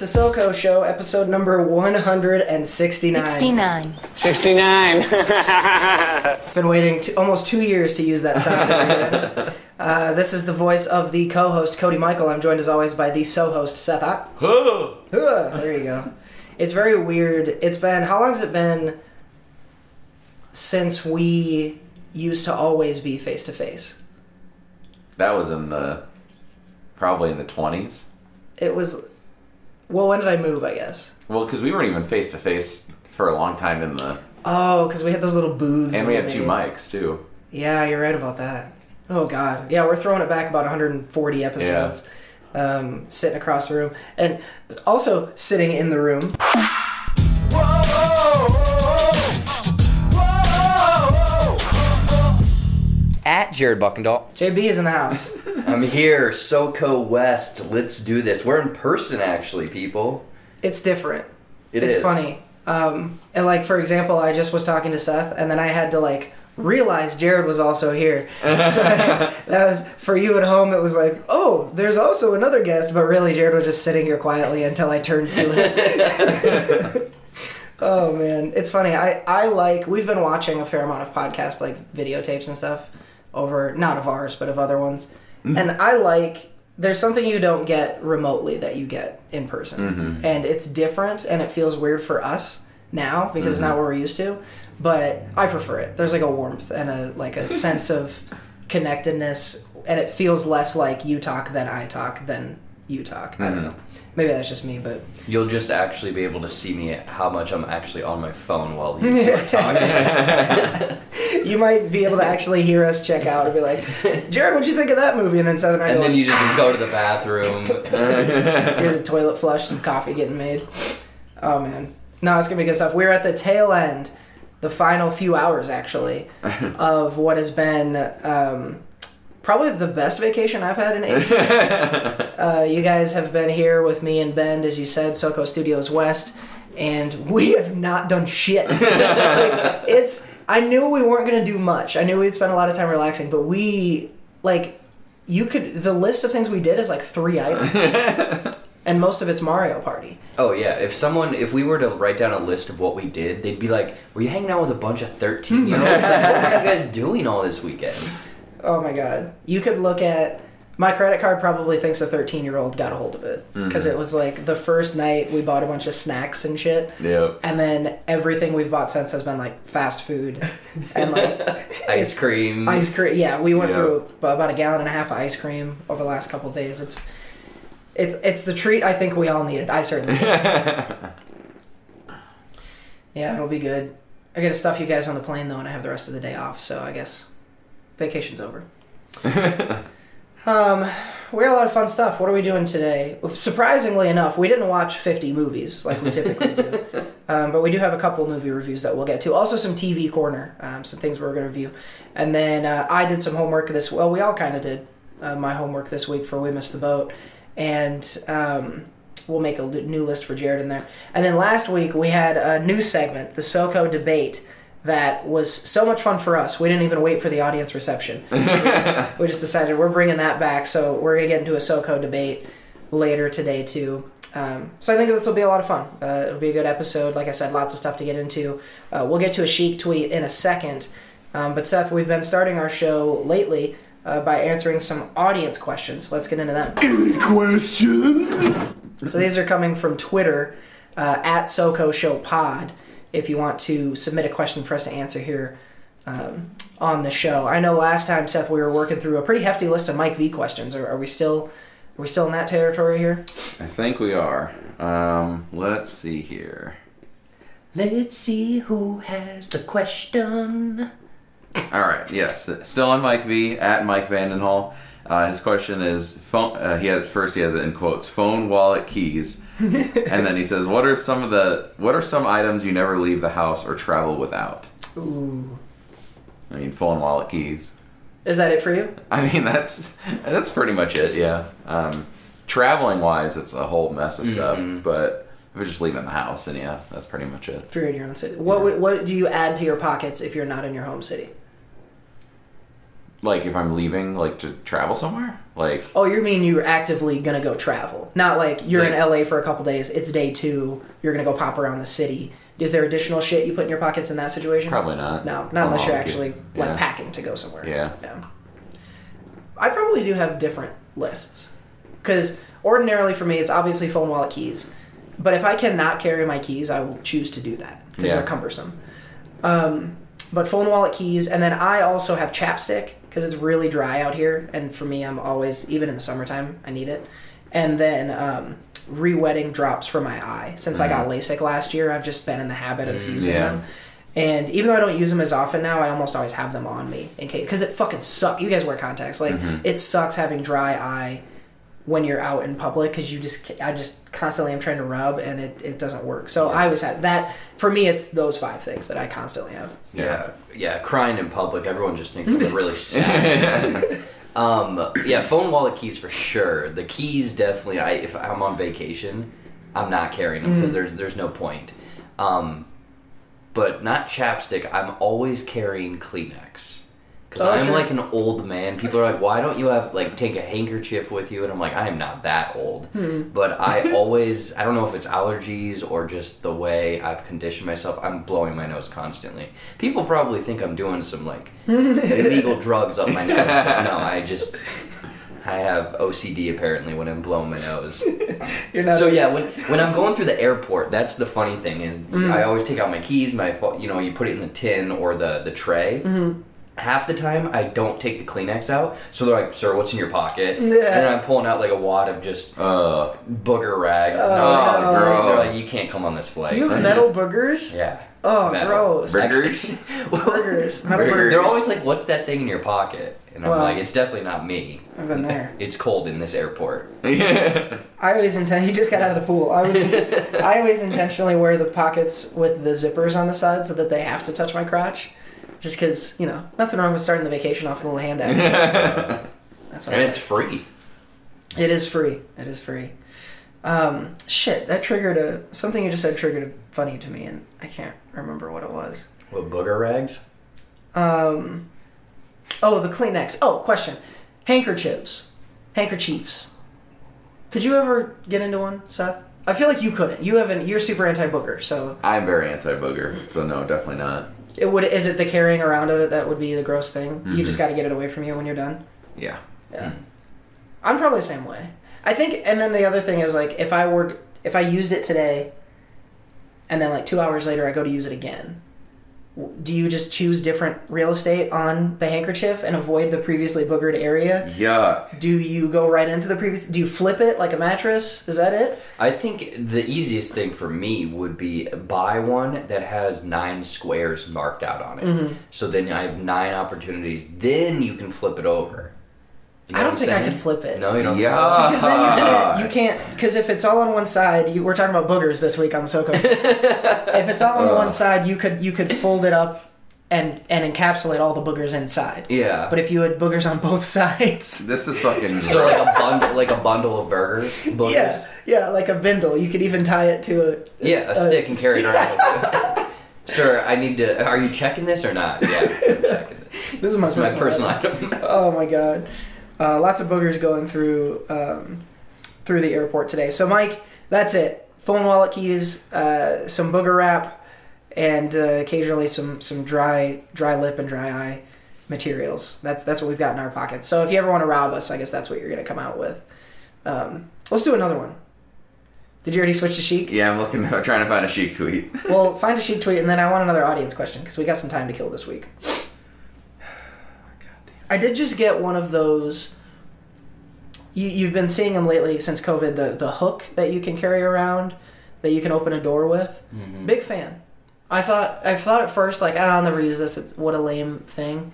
Welcome. It's the SoCo Show, episode number 169. 69. 69. Been waiting to, almost two years to use that sound. uh, this is the voice of the co-host Cody Michael. I'm joined as always by the so-host Seth. Ott. Huh, there you go. It's very weird. It's been how long has it been since we used to always be face to face? That was in the probably in the twenties. It was. Well, when did I move? I guess. Well, because we weren't even face to face for a long time in the, Oh, because we had those little booths. and we had two mics too. Yeah, you're right about that. Oh God, yeah, we're throwing it back about 140 episodes, um, sitting across the room, and also sitting in the room. At Jared Buckendahl. JB is in the house. I'm here, SoCo West. Let's do this. We're in person, actually, people. It's different. It it's is. funny. Um, and like for example, I just was talking to Seth, and then I had to like realize Jared was also here. So that was for you at home. It was like, oh, there's also another guest, but really Jared was just sitting here quietly until I turned to him. oh man, it's funny. I I like we've been watching a fair amount of podcast like videotapes and stuff over not of ours but of other ones, Mm-hmm. and I like. There's something you don't get remotely that you get in person, mm-hmm. and it's different, and it feels weird for us now because it's not what we're used to. But I prefer it. There's like a warmth and a like a sense of connectedness, and it feels less like you talk than I talk than you talk. I don't know. Maybe that's just me, but You'll just actually be able to see me how much I'm actually on my phone while you are talking. you might be able to actually hear us check out and be like, Jared, what'd you think of that movie? And then Southern and I and go, then you just go to the bathroom. hear the toilet flush, some coffee getting made. Oh man, no, it's gonna be good stuff. We're at the tail end, the final few hours actually, of what has been um, probably the best vacation I've had in ages. uh, you guys have been here with me and Ben, as you said, SoCo Studios West, and we have not done shit. Like, it's. I knew we weren't gonna do much. I knew we'd spend a lot of time relaxing, but we like. You could. The list of things we did is like three items and most of it's Mario Party. Oh yeah, if someone, if we were to write down a list of what we did, they'd be like, "Were you hanging out with a bunch of 13 year olds? Like, what were you guys doing all this weekend?" Oh my god. You could look at my credit card probably thinks a 13 year old got a hold of it mm-hmm. because it was like the first night we bought a bunch of snacks and shit. Yep. And then everything we've bought since has been like fast food and like Ice cream. ice cream. Yeah, we went Yeah. through about a gallon and a half of ice cream over the last couple of days. It's it's it's the treat I think we all needed. I certainly. did. yeah, it'll be good. I got to stuff you guys on the plane though, and I have the rest of the day off. So I guess vacation's over. um, we had a lot of fun stuff. What are we doing today? Surprisingly enough, we didn't watch 50 movies like we typically do. Um, but we do have a couple movie reviews that we'll get to. Also, some TV corner, um, some things we're going to review. And then uh, I did some homework this. Well, we all kind of did uh, my homework this week for We Missed the Boat, and um, we'll make a new list for Jared in there. And then last week we had a new segment, the SoCo debate, that was so much fun for us. We didn't even wait for the audience reception. we, just, we just decided we're bringing that back. So we're gonna get into a SoCo debate later today too. Um, so I think this will be a lot of fun. Uh, it'll be a good episode. Like I said, lots of stuff to get into. Uh, we'll get to a Sheik tweet in a second. Um, but Seth, we've been starting our show lately uh, by answering some audience questions. Let's get into them. Any questions? So these are coming from Twitter uh, at SoCo Show Pod. If you want to submit a question for us to answer here um, on the show, I know last time Seth we were working through a pretty hefty list of Mike V questions. Are, are we still are we still in that territory here? I think we are. Um, let's see here. Let's see who has the question. All right. Yes. Still on Mike V at Mike Vandenhall. Uh, his question is phone. Uh, he has first. He has it in quotes: phone, wallet, keys, and then he says, "What are some of the? What are some items you never leave the house or travel without?" Ooh, I mean, phone, wallet, keys. is that it for you? I mean, that's that's pretty much it. Yeah. Um, traveling wise, it's a whole mess of stuff. But if we're just leaving the house, then yeah, that's pretty much it. If you're in your own city, what would- what do you add to your pockets if you're not in your home city? Like if I'm leaving, like to travel somewhere, like Oh, you mean you're actively gonna go travel? Not like you're in LA for a couple days. It's day two. You're gonna go pop around the city. Is there additional shit you put in your pockets in that situation? probably not. No, not unless you're actually geez. like packing to go somewhere. Yeah. Yeah. I probably do have different lists because ordinarily for me it's obviously phone, wallet, keys. But if I cannot carry my keys, I will choose to do that because Yeah. they're cumbersome. Um, but phone, wallet, keys, and then I also have chapstick because it's really dry out here, and for me, I'm always even in the summertime I need it. And then um, re-wetting drops for my eye. Since I got mm. LASIK last year, I've just been in the habit of mm, using yeah. them. And even though I don't use them as often now, I almost always have them on me in case because it fucking sucks. You guys wear contacts, like mm-hmm. it sucks having dry eye when you're out in public because you just I just constantly am trying to rub and it, it doesn't work. So I always had that. For me, it's those five things that I constantly have. Yeah, yeah, crying in public. Everyone just thinks I'm really sad. um, yeah, phone, wallet, keys for sure. The keys definitely. I if I'm on vacation, I'm not carrying them because there's there's no point. Um, but not chapstick. I'm always carrying Kleenex. Because Oh, I'm sure. like an old man. People are like, "Why don't you have like take a handkerchief with you?" And I'm like, "I am not that old." Hmm. But I always, I don't know if it's allergies or just the way I've conditioned myself. I'm blowing my nose constantly. People probably think I'm doing some like illegal drugs up my nose. But no, I just, I have OCD apparently when I'm blowing my nose. You're not So yeah, when when I'm going through the airport, that's the funny thing is hmm. I always take out my keys, my you know you put it in the tin or the the tray. Mm-hmm. Half the time I don't take the Kleenex out, so they're like, "Sir, what's in your pocket?" Yeah. And then I'm pulling out like a wad of just Uh, booger rags. Oh, and no. like, bro. They're like, "You can't come on this flight." You have metal boogers? yeah. Oh, Metal. gross. Burgers? Burgers. Metal Burgers. burgers. They're always like, "What's that thing in your pocket?" And I'm Well- like, "It's definitely not me. I've been there. It's cold in this airport." yeah. I always intend. He just got out of the pool. I was. Just, I always intentionally wear the pockets with the zippers on the side so that they have to touch my crotch, just because you know nothing wrong with starting the vacation off with a little handout. That's what And it's free. It is free. It is free. Um, shit, that triggered a something you just said triggered a funny to me, and I can't remember what it was. With booger rags? Um, oh, the Kleenex. Oh, question: handkerchiefs, handkerchiefs. Could you ever get into one, Seth? I feel like you couldn't. You haven't. You're super anti booger, so I'm very anti booger, so no, definitely not. It would. Is it the carrying around of it that would be the gross thing? You just mm-hmm. got to get it away from you when you're done. Yeah. Yeah. Hmm. I'm probably the same way. I think, and then the other thing is like if I were if I used it today, and then like two hours later I go to use it again. W- Do you just choose different real estate on the handkerchief and avoid the previously boogered area? Yuck. Do you go right into the previous? Do you flip it like a mattress? Is that it? I think the easiest thing for me would be buy one that has nine squares marked out on it. Mm-hmm. So then I have nine opportunities. Then you can flip it over. You know I don't what I'm think I could flip it. No, you don't. Yeah. Because then you can't. You can't. Because if it's all on one side, you, we're talking about boogers this week on the SoCo. if it's all on the Uh. one side, you could you could fold it up and and encapsulate all the boogers inside. Yeah. But if you had boogers on both sides, This is fucking. so like a bundle, like a bundle of burgers, boogers. yeah, yeah, like a bindle, you could even tie it to a Yeah, a stick and carry it around with you. Sir, I need to. Are you checking this or not? Yeah, I'm checking this. This is my This is my personal. personal item. Oh my god, uh, lots of boogers going through um, through the airport today. So Mike, that's it. Phone, wallet, keys, uh, some booger wrap, and uh, occasionally some some dry dry lip and dry eye materials. That's that's what we've got in our pockets. So if you ever want to rob us, I guess that's what you're gonna come out with. Um, let's do another one. Did you already switch to Sheik? Yeah, I'm looking. I'm trying to find a Sheik tweet. Well, find a Sheik tweet, and then I want another audience question because we got some time to kill this week. I did just get one of those. You you've been seeing them lately since COVID. The the hook that you can carry around, that you can open a door with. Big fan. I thought I thought at first like "Ah, I'll never use this. It's what a lame thing.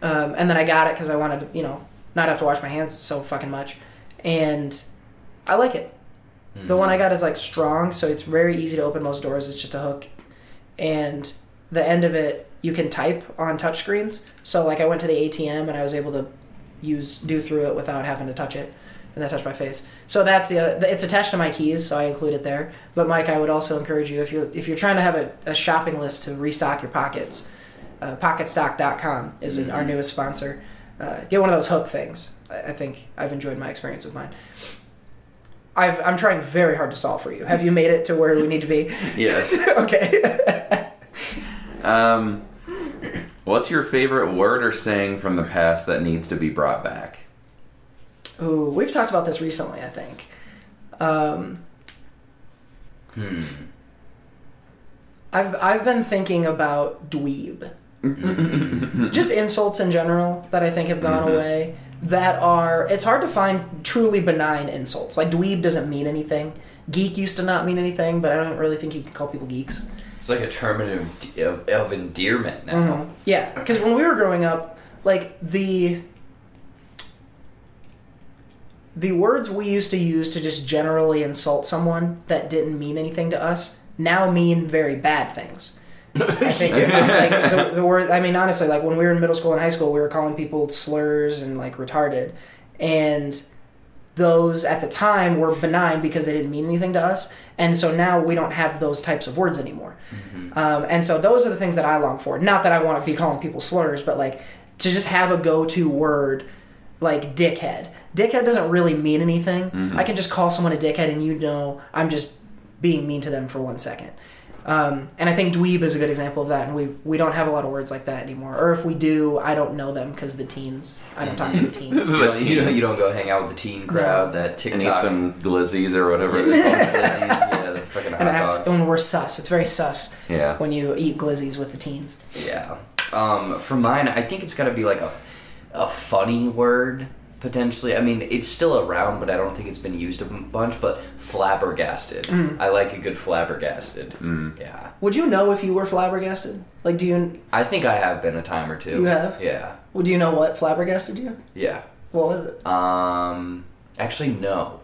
Um, and then I got it because I wanted to you know not have to wash my hands so fucking much, and I like it. The one I got is like strong, so it's very easy to open most doors. It's just a hook, and the end of it you can type on touchscreens. So like I went to the ATM and I was able to use do through it without having to touch it, and that touched my face. So that's the uh, it's attached to my keys, so I include it there. But Mike, I would also encourage you if you're if you're trying to have a, a shopping list to restock your pockets, uh, PocketStock.com is our newest sponsor. Uh, get one of those hook things. I, I think I've enjoyed my experience with mine. I've, I'm trying very hard to solve for you. Have you made it to where we need to be? Yes. okay. Um, what's your favorite word or saying from the past that needs to be brought back? Ooh, we've talked about this recently. I think. Um, Hmm. I've I've been thinking about dweeb. Just insults in general that I think have gone away. That are it's hard to find truly benign insults. Like dweeb doesn't mean anything. Geek used to not mean anything, but I don't really think you can call people geeks. It's like a term of, of, of endearment now. Mm-hmm. Yeah, because when we were growing up, like the the words we used to use to just generally insult someone that didn't mean anything to us now mean very bad things. I think like the, the word. I mean, honestly, like when we were in middle school and high school, we were calling people slurs and like retarded, and those at the time were benign because they didn't mean anything to us, and so now we don't have those types of words anymore. Um, and so those are the things that I long for. Not that I want to be calling people slurs, but like to just have a go-to word like dickhead. Dickhead doesn't really mean anything. I can just call someone a dickhead and you know I'm just being mean to them for one second. Um, and I think dweeb is a good example of that. And we we don't have a lot of words like that anymore. Or if we do, I don't know them because the teens. I don't talk to the teens. You don't, you, don't, you don't go hang out with the teen crowd, that TikTok. And eat some glizzies or whatever it is. yeah, the fucking hot And act, dogs. when we're sus, it's very sus yeah. when you eat glizzies with the teens. Yeah. Um, for mine, I think it's got to be like a, a funny word potentially. I mean, it's still around, but I don't think it's been used a bunch. But flabbergasted. Mm. I like a good flabbergasted. Yeah. Would you know if you were flabbergasted? Like, do you I think I have been a time or two. You have? Yeah. would you know what flabbergasted you? Yeah. What was it? Um, actually, no.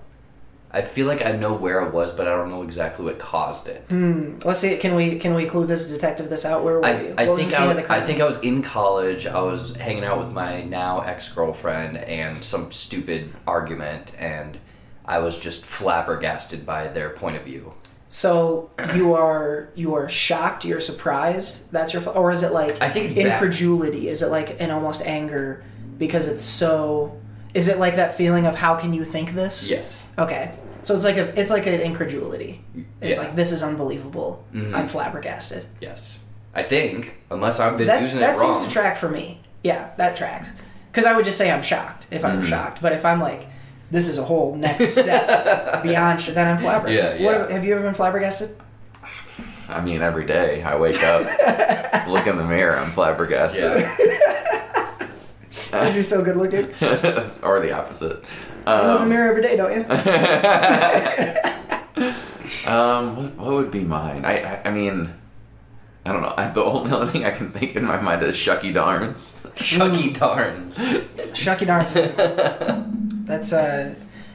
I feel like I know where I was, but I don't know exactly what caused it. Hmm. Let's see. Can we can we clue this detective this out? Where were I, you? I what was the think I, was, I think I was in college. I was hanging out with my now ex girlfriend and some stupid argument, and I was just flabbergasted by their point of view. So you are you are shocked. You're surprised. That's your. Or is it like I think it's bad. incredulity? Is it like an almost anger because it's so? Is it like that feeling of how can you think this? Yes. Okay. So it's like a it's like an incredulity. It's Yeah. like this is unbelievable. Mhm. I'm flabbergasted. Yes. I think, unless I've been That's using that it wrong. That seems to track for me. Yeah, that tracks. Because I would just say I'm shocked if Mm-hmm. I'm shocked, but if I'm like, this is a whole next step beyond, sh- then I'm flabbergasted. Yeah, What, yeah. have you ever been flabbergasted? I mean, every day I wake up, look in the mirror, I'm flabbergasted. Yeah. Because you're so good looking. or the opposite. You look in the Um, mirror every day, don't you? um, what, what would be mine? I, I, I mean, I don't know. I, the only thing I can think in my mind is Shucky Darns. Shucky darns. Shucky darns. That's uh,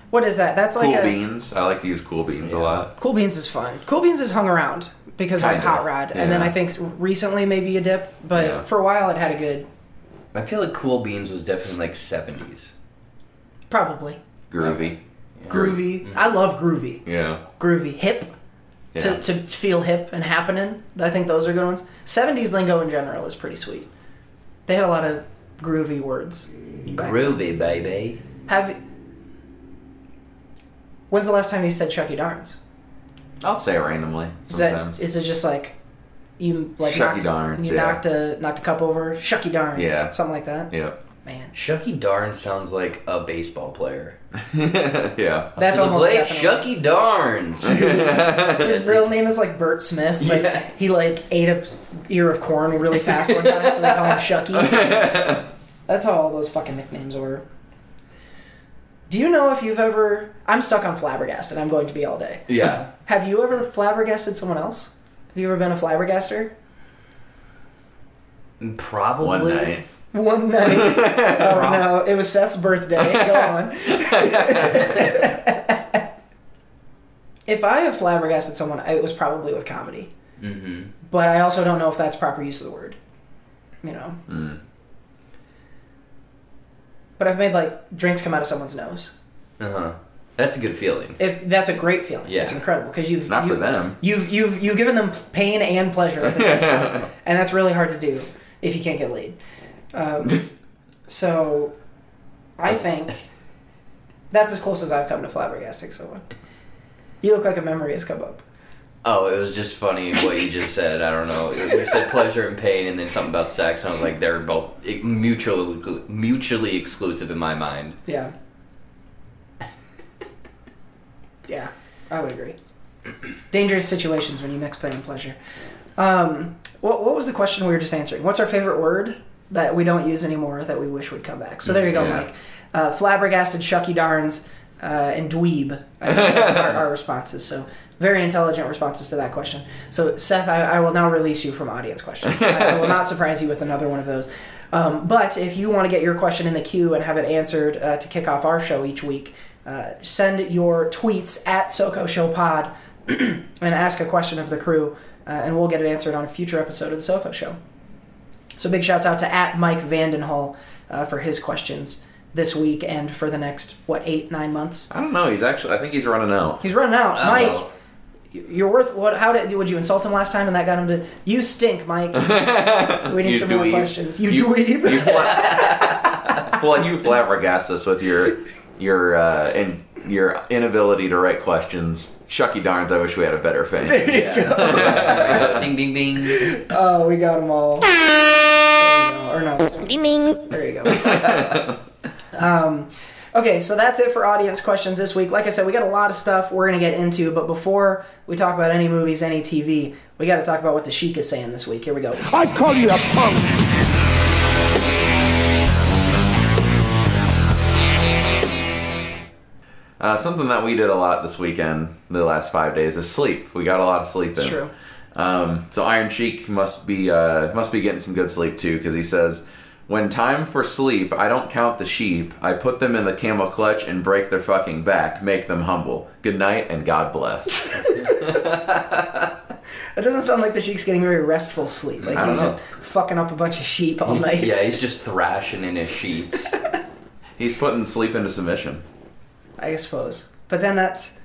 what is that? That's like cool a beans. I like to use cool beans a lot. Cool Beans is fun. Cool Beans is hung around because of Kinda, Hot Rod, and then. I think recently maybe a dip, but Yeah. for a while it had a good, I feel like Cool Beans was definitely like 70s. Probably Groovy. groovy. Mm-hmm. I love groovy. Yeah. Groovy, hip. Yeah. to, to feel hip and happening. I think those are good ones. 70s lingo in general is pretty sweet. They had a lot of groovy words. back then. Groovy, baby. Have When's the last time you said Shucky Darns? I'll say it randomly Is sometimes. is it just like you like Shucky knocked, darns, you yeah. knocked a knocked a cup over? Shucky Darns. Yeah. Something like that. Yep. Man. Shucky Darn sounds like a baseball player. yeah. That's For the almost play, definitely. Shucky Darns. His real name is like Bert Smith, but Yeah. he like ate a ear of corn really fast one time, so they call him Shucky. That's how all those fucking nicknames were. Do you know if you've ever? I'm stuck on flabbergasted. I'm going to be all day. yeah. Have you ever flabbergasted someone else? Have you ever been a flabbergaster? Probably. One night. One night. oh no, it was Seth's birthday. Go on. if I have flabbergasted someone, it was probably with comedy. Mm-hmm. But I also don't know if that's proper use of the word. You know. Mm. But I've made like drinks come out of someone's nose. Uh huh. That's a good feeling. If that's a great feeling, Yeah. it's incredible because you've Not you, for them. You've you've you've given them pain and pleasure at the same time, and that's really hard to do if you can't get laid. Um, So, I think that's as close as I've come to flabbergasting someone. You look like a memory has come up. Oh, it was just funny what you just said. I don't know. You said pleasure and pain, and then something about sex. And I was like, they're both mutually mutually exclusive in my mind. Yeah. yeah, I would agree. Dangerous situations when you mix pain and pleasure. Um, what, what was the question we were just answering? What's our favorite word that we don't use anymore that we wish would come back? So there you go, Yeah. Mike. Uh, flabbergasted, Shucky Darns, uh, and dweeb I guess, are our responses. So very intelligent responses to that question. So Seth, I, I will now release you from audience questions. I, I will not surprise you with another one of those. Um, but if you want to get your question in the queue and have it answered uh, to kick off our show each week, uh, send your tweets at SoCo Show Pod and ask a question of the crew, uh, and we'll get it answered on a future episode of the SoCo Show. So big shouts out to at Mike Vandenhall uh, for his questions this week and for the next what eight nine months. I don't know. He's actually. I think he's running out. He's running out. I Mike, know. you're worth what? How did would you insult him last time and that got him to? You stink, Mike. We need You some more questions. You, You- dweeb. You fla- well, you flabbergast us with your your uh, in, your inability to write questions. Shucky darns! I wish we had a better fan. Yeah. ding ding ding. oh, we got them all. There you go. Or no. Ding ding. There you go. um, okay, so that's it for audience questions this week. Like I said, we got a lot of stuff we're gonna get into, but before we talk about any movies, any TV, we got to talk about what the Sheik is saying this week. Here we go. I call you a punk. Uh, something that we did a lot this weekend, the last five days, is sleep. We got a lot of sleep in. True. Um, so Iron Sheik must be uh, must be getting some good sleep too, because he says, "When time for sleep, I don't count the sheep. I put them in the camel clutch and break their fucking back, make them humble. Good night and God bless." It doesn't sound like the Sheik's getting very restful sleep. Like I don't he's know. just fucking up a bunch of sheep all night. Yeah, he's just thrashing in his sheets. He's putting sleep into submission. I guess suppose. But then that's,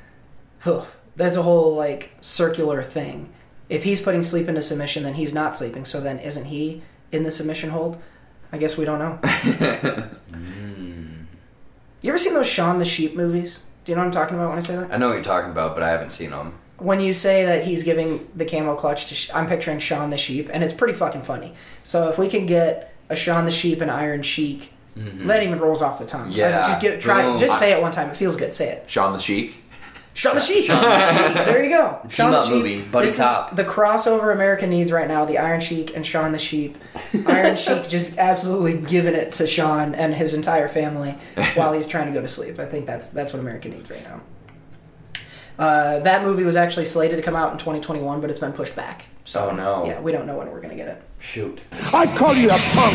huh, that's a whole like circular thing. If he's putting sleep into submission, then he's not sleeping. So then isn't he in the submission hold? I guess we don't know. Hmm. You ever seen those Shaun the Sheep movies? Do you know what I'm talking about when I say that? I know what you're talking about, but I haven't seen them. When you say that he's giving the camel clutch to, sh- I'm picturing Shaun the Sheep, and it's pretty fucking funny. So if we can get a Shaun the Sheep and Iron Sheik, that even rolls off the tongue. Yeah. just give, try, Boom. just say it one time. It feels good. Say it. Shaun the Sheik. Shaun the Sheep. Shaun the Sheep. There you go. Shaun the up Sheep. movie, Buddy this Cop. is the crossover America needs right now. The Iron Sheik and Shaun the Sheep. Iron Sheik just absolutely giving it to Shaun and his entire family while he's trying to go to sleep. I think that's that's what America needs right now. Uh, that movie was actually slated to come out in 2021, but it's been pushed back. So Oh, no. yeah, we don't know when we're gonna get it. Shoot. I call you a punk.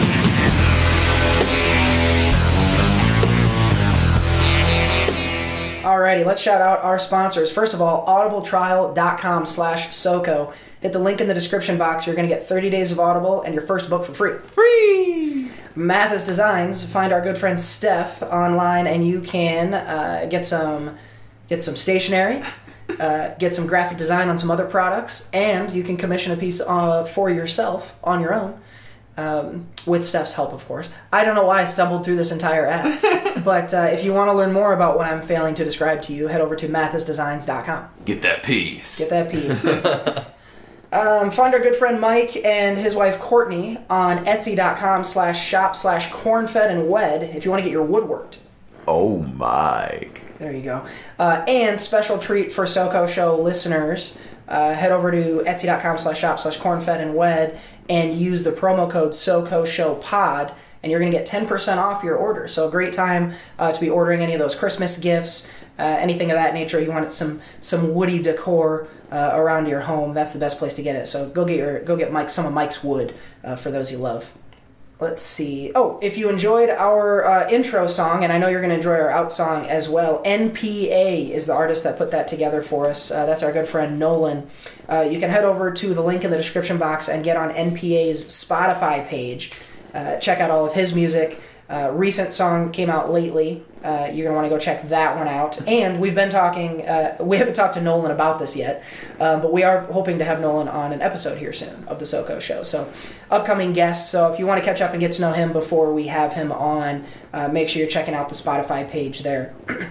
Alrighty, let's shout out our sponsors. First of all, audibletrial.com slash SOCO. Hit the link in the description box. You're going to get 30 days of Audible and your first book for free. Free! Mathis Designs. Find our good friend Steph online and you can uh, get some get some stationery, uh, get some graphic design on some other products, and you can commission a piece uh, for yourself on your own. Um, with Steph's help, of course. I don't know why I stumbled through this entire app, but uh, if you want to learn more about what I'm failing to describe to you, head over to mathisdesigns.com. Get that piece. Get that piece. um, find our good friend Mike and his wife Courtney on Etsy.com slash shop slash cornfed and wed if you want to get your wood worked. Oh Mike. There you go. Uh, and special treat for SoCo Show listeners. Uh, head over to etsy.com slash shop slash cornfed and wed and use the promo code SoCo Show Pod, and you're going to get 10% off your order. So a great time uh, to be ordering any of those Christmas gifts, uh, anything of that nature. You want some some woody decor uh, around your home. That's the best place to get it. So go get your go get Mike some of Mike's wood uh, for those you love. Let's see. Oh, if you enjoyed our uh, intro song, and I know you're going to enjoy our out song as well, NPA is the artist that put that together for us. Uh, that's our good friend Nolan. Uh, you can head over to the link in the description box and get on NPA's Spotify page. Uh, check out all of his music. Uh, recent song came out lately. Uh, you're gonna want to go check that one out. And we've been talking. Uh, we haven't talked to Nolan about this yet, um, but we are hoping to have Nolan on an episode here soon of the SoCo show. So, upcoming guest. So if you want to catch up and get to know him before we have him on, uh, make sure you're checking out the Spotify page there.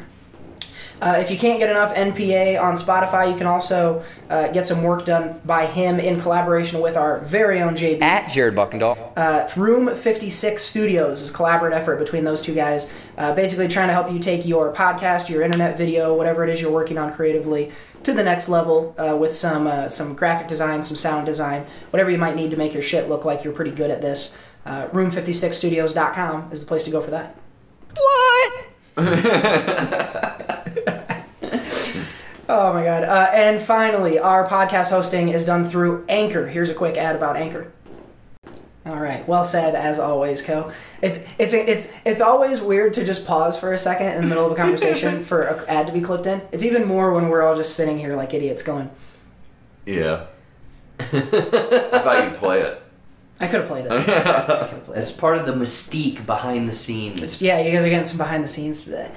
Uh, if you can't get enough NPA on Spotify, you can also uh, get some work done by him in collaboration with our very own JB. At Jared Buckendahl. Uh, Room 56 Studios is a collaborative effort between those two guys, uh, basically trying to help you take your podcast, your internet video, whatever it is you're working on creatively, to the next level uh, with some uh, some graphic design, some sound design, whatever you might need to make your shit look like you're pretty good at this. Uh, Room56studios.com is the place to go for that. Oh my god. Uh, and finally, our podcast hosting is done through Anchor. Here's a quick ad about Anchor. All right, well said as always, Co. It's it's it's it's always weird to just pause for a second in the middle of a conversation for an ad to be clipped in. It's even more when we're all just sitting here like idiots going. Yeah. I thought you'd play it. I could have played it. Played That's it. part of the mystique behind the scenes. Yeah, you guys are getting some behind the scenes today.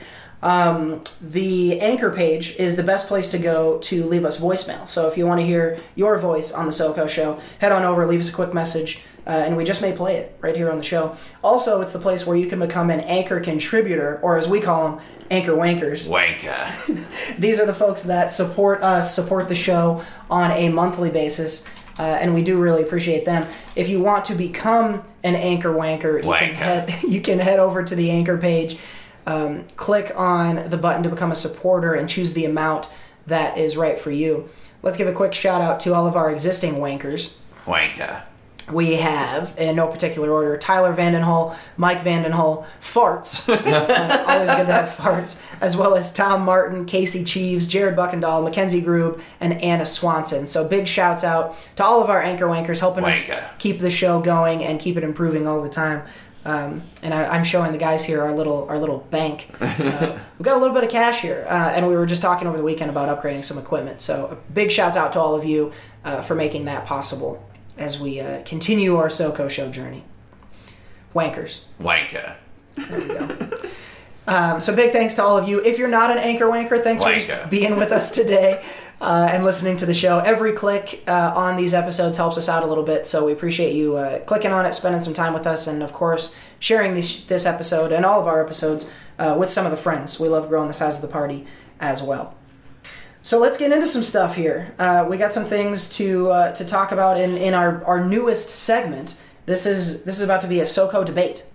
Um, the anchor page is the best place to go to leave us voicemail. So if you want to hear your voice on the SoCo show, head on over, leave us a quick message, uh, and we just may play it right here on the show. Also, it's the place where you can become an anchor contributor, or as we call them, anchor wankers. Wanka. These are the folks that support us, support the show on a monthly basis. Uh, and we do really appreciate them. If you want to become an anchor wanker, you can head you can head over to the anchor page, um, click on the button to become a supporter, and choose the amount that is right for you. Let's give a quick shout out to all of our existing wankers. Wanka. We have, in no particular order, Tyler Vandenhall, Mike Vandenhall, Farts. Uh, always good to have Farts. As well as Tom Martin, Casey Cheeves, Jared Buckendahl, Mackenzie Grube, and Anna Swanson. So big shouts out to all of our anchor wankers helping Wanker. us keep the show going and keep it improving all the time. Um, and I, I'm showing the guys here our little our little bank. Uh, we've got a little bit of cash here, uh, and we were just talking over the weekend about upgrading some equipment. So big shouts out to all of you uh, for making that possible as we uh, continue our SoCo show journey. Wankers. Wanka. Um, so big thanks to all of you. If you're not an anchor wanker, thanks for just being with us today uh, and listening to the show. Every click uh, on these episodes helps us out a little bit, so we appreciate you uh, clicking on it, spending some time with us, and of course sharing this this episode and all of our episodes uh, with some of the friends. We love growing the size of the party as well. So let's get into some stuff here. Uh, we got some things to uh, to talk about in, in our, our newest segment. This is this is about to be a SoCo debate.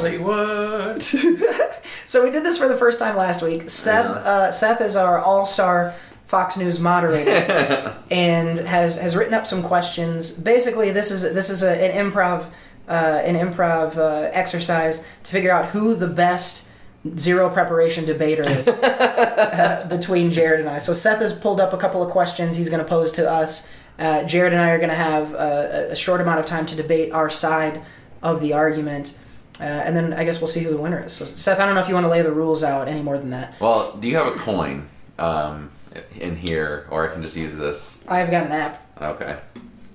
Hollywood. So we did this for the first time last week. Seth, uh, Seth is our all-star Fox News moderator, and has has written up some questions. Basically, this is this is a, an improv uh, an improv uh, exercise to figure out who the best zero preparation debater is uh, between Jared and I. So Seth has pulled up a couple of questions he's going to pose to us. Uh, Jared and I are going to have uh, a, a short amount of time to debate our side of the argument. Uh, and then I guess we'll see who the winner is. So, Seth, I don't know if you want to lay the rules out any more than that. Well, do you have a coin um, in here, or I can just use this? I've got an app. Okay.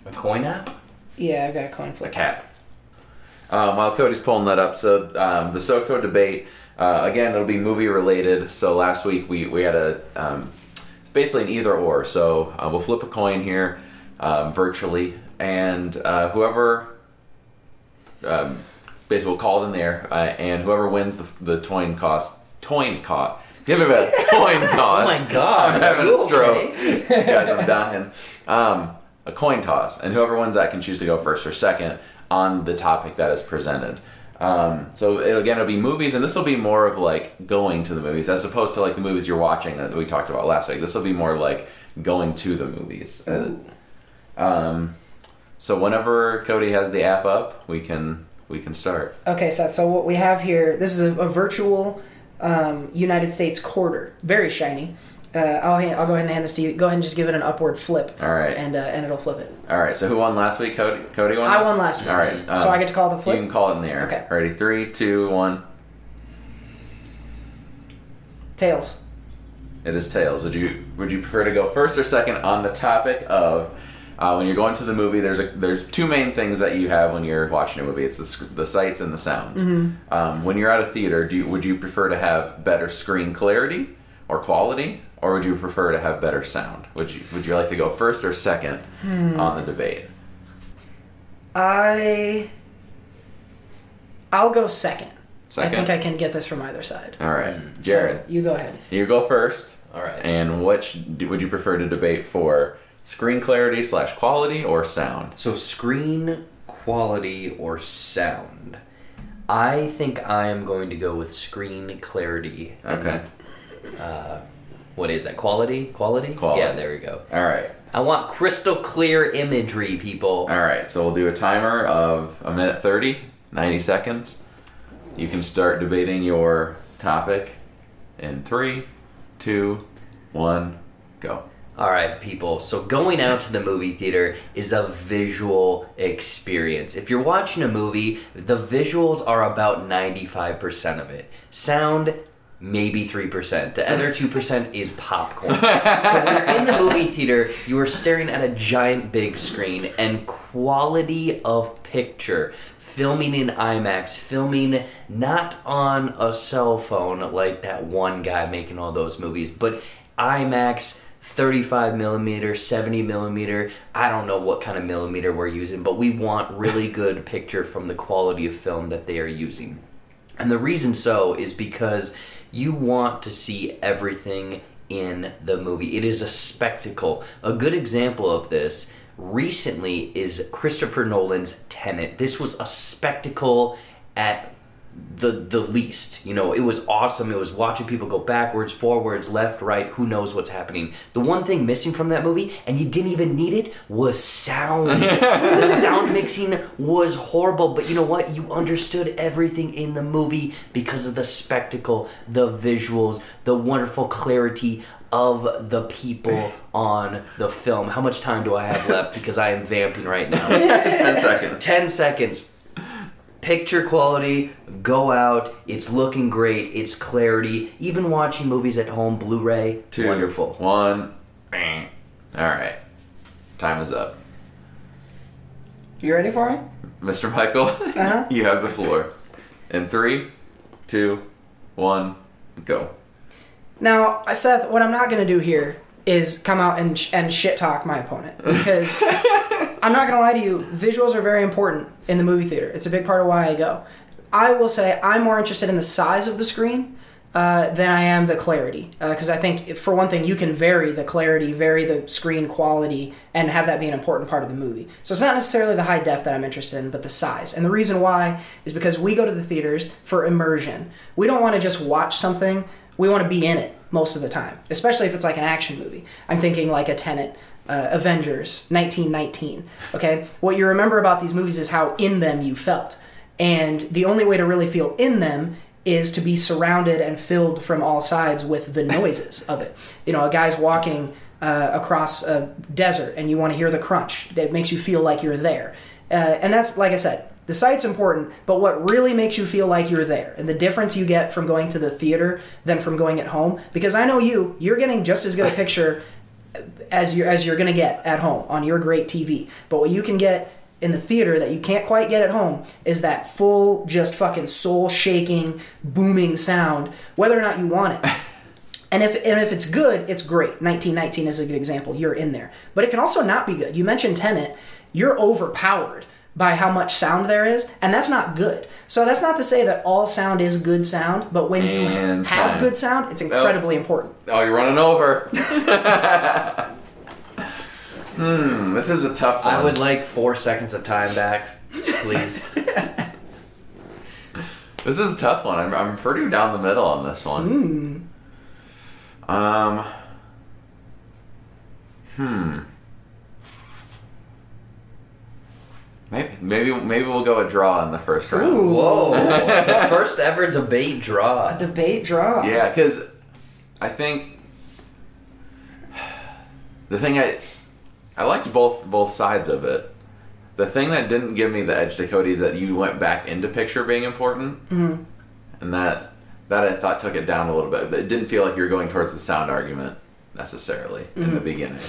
A coin app? Yeah, I've got a coin A flip. cap. Um, while Cody's pulling that up, so um, the SoCo debate uh, again, it'll be movie related. So last week we we had a um, it's basically an either or. So uh, we'll flip a coin here um, virtually, and uh, whoever um, basically we'll call it in there, uh, and whoever wins the the coin cost coin cost. Give him a coin toss. Oh my God, I'm having a stroke. okay? Guys, I'm dying. Um, a coin toss, and whoever wins that can choose to go first or second on the topic that is presented. Um, so it, again, it'll be movies, and this will be more of like going to the movies as opposed to like the movies you're watching that we talked about last week. This will be more like going to the movies. Uh, um, so whenever Cody has the app up, we can we can start. Okay, Seth. So what we have here, this is a, a virtual um, United States quarter, very shiny. Uh, I'll hand, I'll go ahead and hand this to you. Go ahead and just give it an upward flip. All right. And uh, and it'll flip it. All right. So who won last week? Cody. Cody won. I won last week. All right. um, So I get to call the flip. You can call it in the air. Okay. Ready? Three, two, one. Tails. It is tails. Would you would you prefer to go first or second on the topic of Uh, when you're going to the movie, there's a there's two main things that you have when you're watching a movie. It's the the sights and the sounds. Um, when you're at a theater, do you, would you prefer to have better screen clarity or quality, or would you prefer to have better sound? Would you would you like to go first or second hmm. on the debate? I I'll go second. Second? I think I can get this from either side. All right, hmm. So, Jared, you go ahead. you go first. All right. And which would you prefer to debate for screen clarity slash quality or sound? So screen quality or sound? I think I am going to go with screen clarity. Okay. Uh, what is that? Quality? Quality? Quality. Yeah, there we go. All right. I want crystal clear imagery, people. All right. So we'll do a timer of a minute 30, 90 seconds. You can start debating your topic in three, two, one, go. All right, people. So going out to the movie theater is a visual experience. If you're watching a movie, the visuals are about 95% of it. Sound, maybe 3%. The other 2% is popcorn. so when you're in the movie theater, you are staring at a giant big screen and quality of picture. Filming in IMAX, filming not on a cell phone like that one guy making all those movies, but IMAX 35 millimeter, 70 millimeter. I don't know what kind of millimeter we're using, but we want really good picture from the quality of film that they are using. And the reason so is because you want to see everything in the movie. It is a spectacle. A good example of this recently is Christopher Nolan's Tenet. This was a spectacle at the the least. You know, it was awesome. It was watching people go backwards, forwards, left, right, who knows what's happening. The one thing missing from that movie, and you didn't even need it, was sound. the sound mixing was horrible, but you know what? You understood everything in the movie because of the spectacle, the visuals, the wonderful clarity of the people on the film. How much time do I have left? Because I am vamping right now. 10 seconds. 10 seconds. Picture quality, go out. It's looking great. It's clarity. Even watching movies at home, Blu ray, Two, wonderful. One. Bang. All right. Time is up. You ready for it? Mr. Michael, Uh-huh. you have the floor. In three, two, one, go. Now, Seth, what I'm not going to do here is come out and, sh- and shit talk my opponent because I'm not to lie to you. Visuals are very important in the movie theater. It's a big part of why I go. I will say I'm more interested in the size of the screen uh, than I am the clarity because I think for one thing you can vary the clarity, vary the screen quality, and have that be an important part of the movie. So it's not necessarily the high def that I'm interested in, but the size. And the reason why is because we go to the theaters for immersion. We don't want to just watch something we want to be in it most of the time, especially if it's like an action movie. I'm thinking like a Tenet, uh, Avengers, 1919. Okay, what you remember about these movies is how in them you felt, and the only way to really feel in them is to be surrounded and filled from all sides with the noises of it. You know, a guy's walking uh, across a desert, and you want to hear the crunch. That makes you feel like you're there, uh, and that's like I said. The site's important, but what really makes you feel like you're there, and the difference you get from going to the theater than from going at home, because I know you, you're getting just as good a picture as you're as you're gonna get at home on your great TV. But what you can get in the theater that you can't quite get at home is that full, just fucking soul shaking, booming sound, whether or not you want it. And if and if it's good, it's great. 1919 is a good example. You're in there, but it can also not be good. You mentioned Tenet. You're overpowered by how much sound there is, and that's not good. So that's not to say that all sound is good sound, but when you And have time. good sound, it's incredibly important. Oh, you're running over. hmm, this is a tough one. I would like four seconds of time back, please. This is a tough one. I'm, I'm pretty down the middle on this one. Um. Hmm. Maybe, maybe maybe we'll go a draw in the first round. Ooh. Whoa, the first ever debate draw. A debate draw. Yeah, because I think the thing I I liked both both sides of it. The thing that didn't give me the edge to Cody is that you went back into picture being important, mm-hmm. and that that I thought took it down a little bit. It didn't feel like you were going towards the sound argument necessarily in the beginning.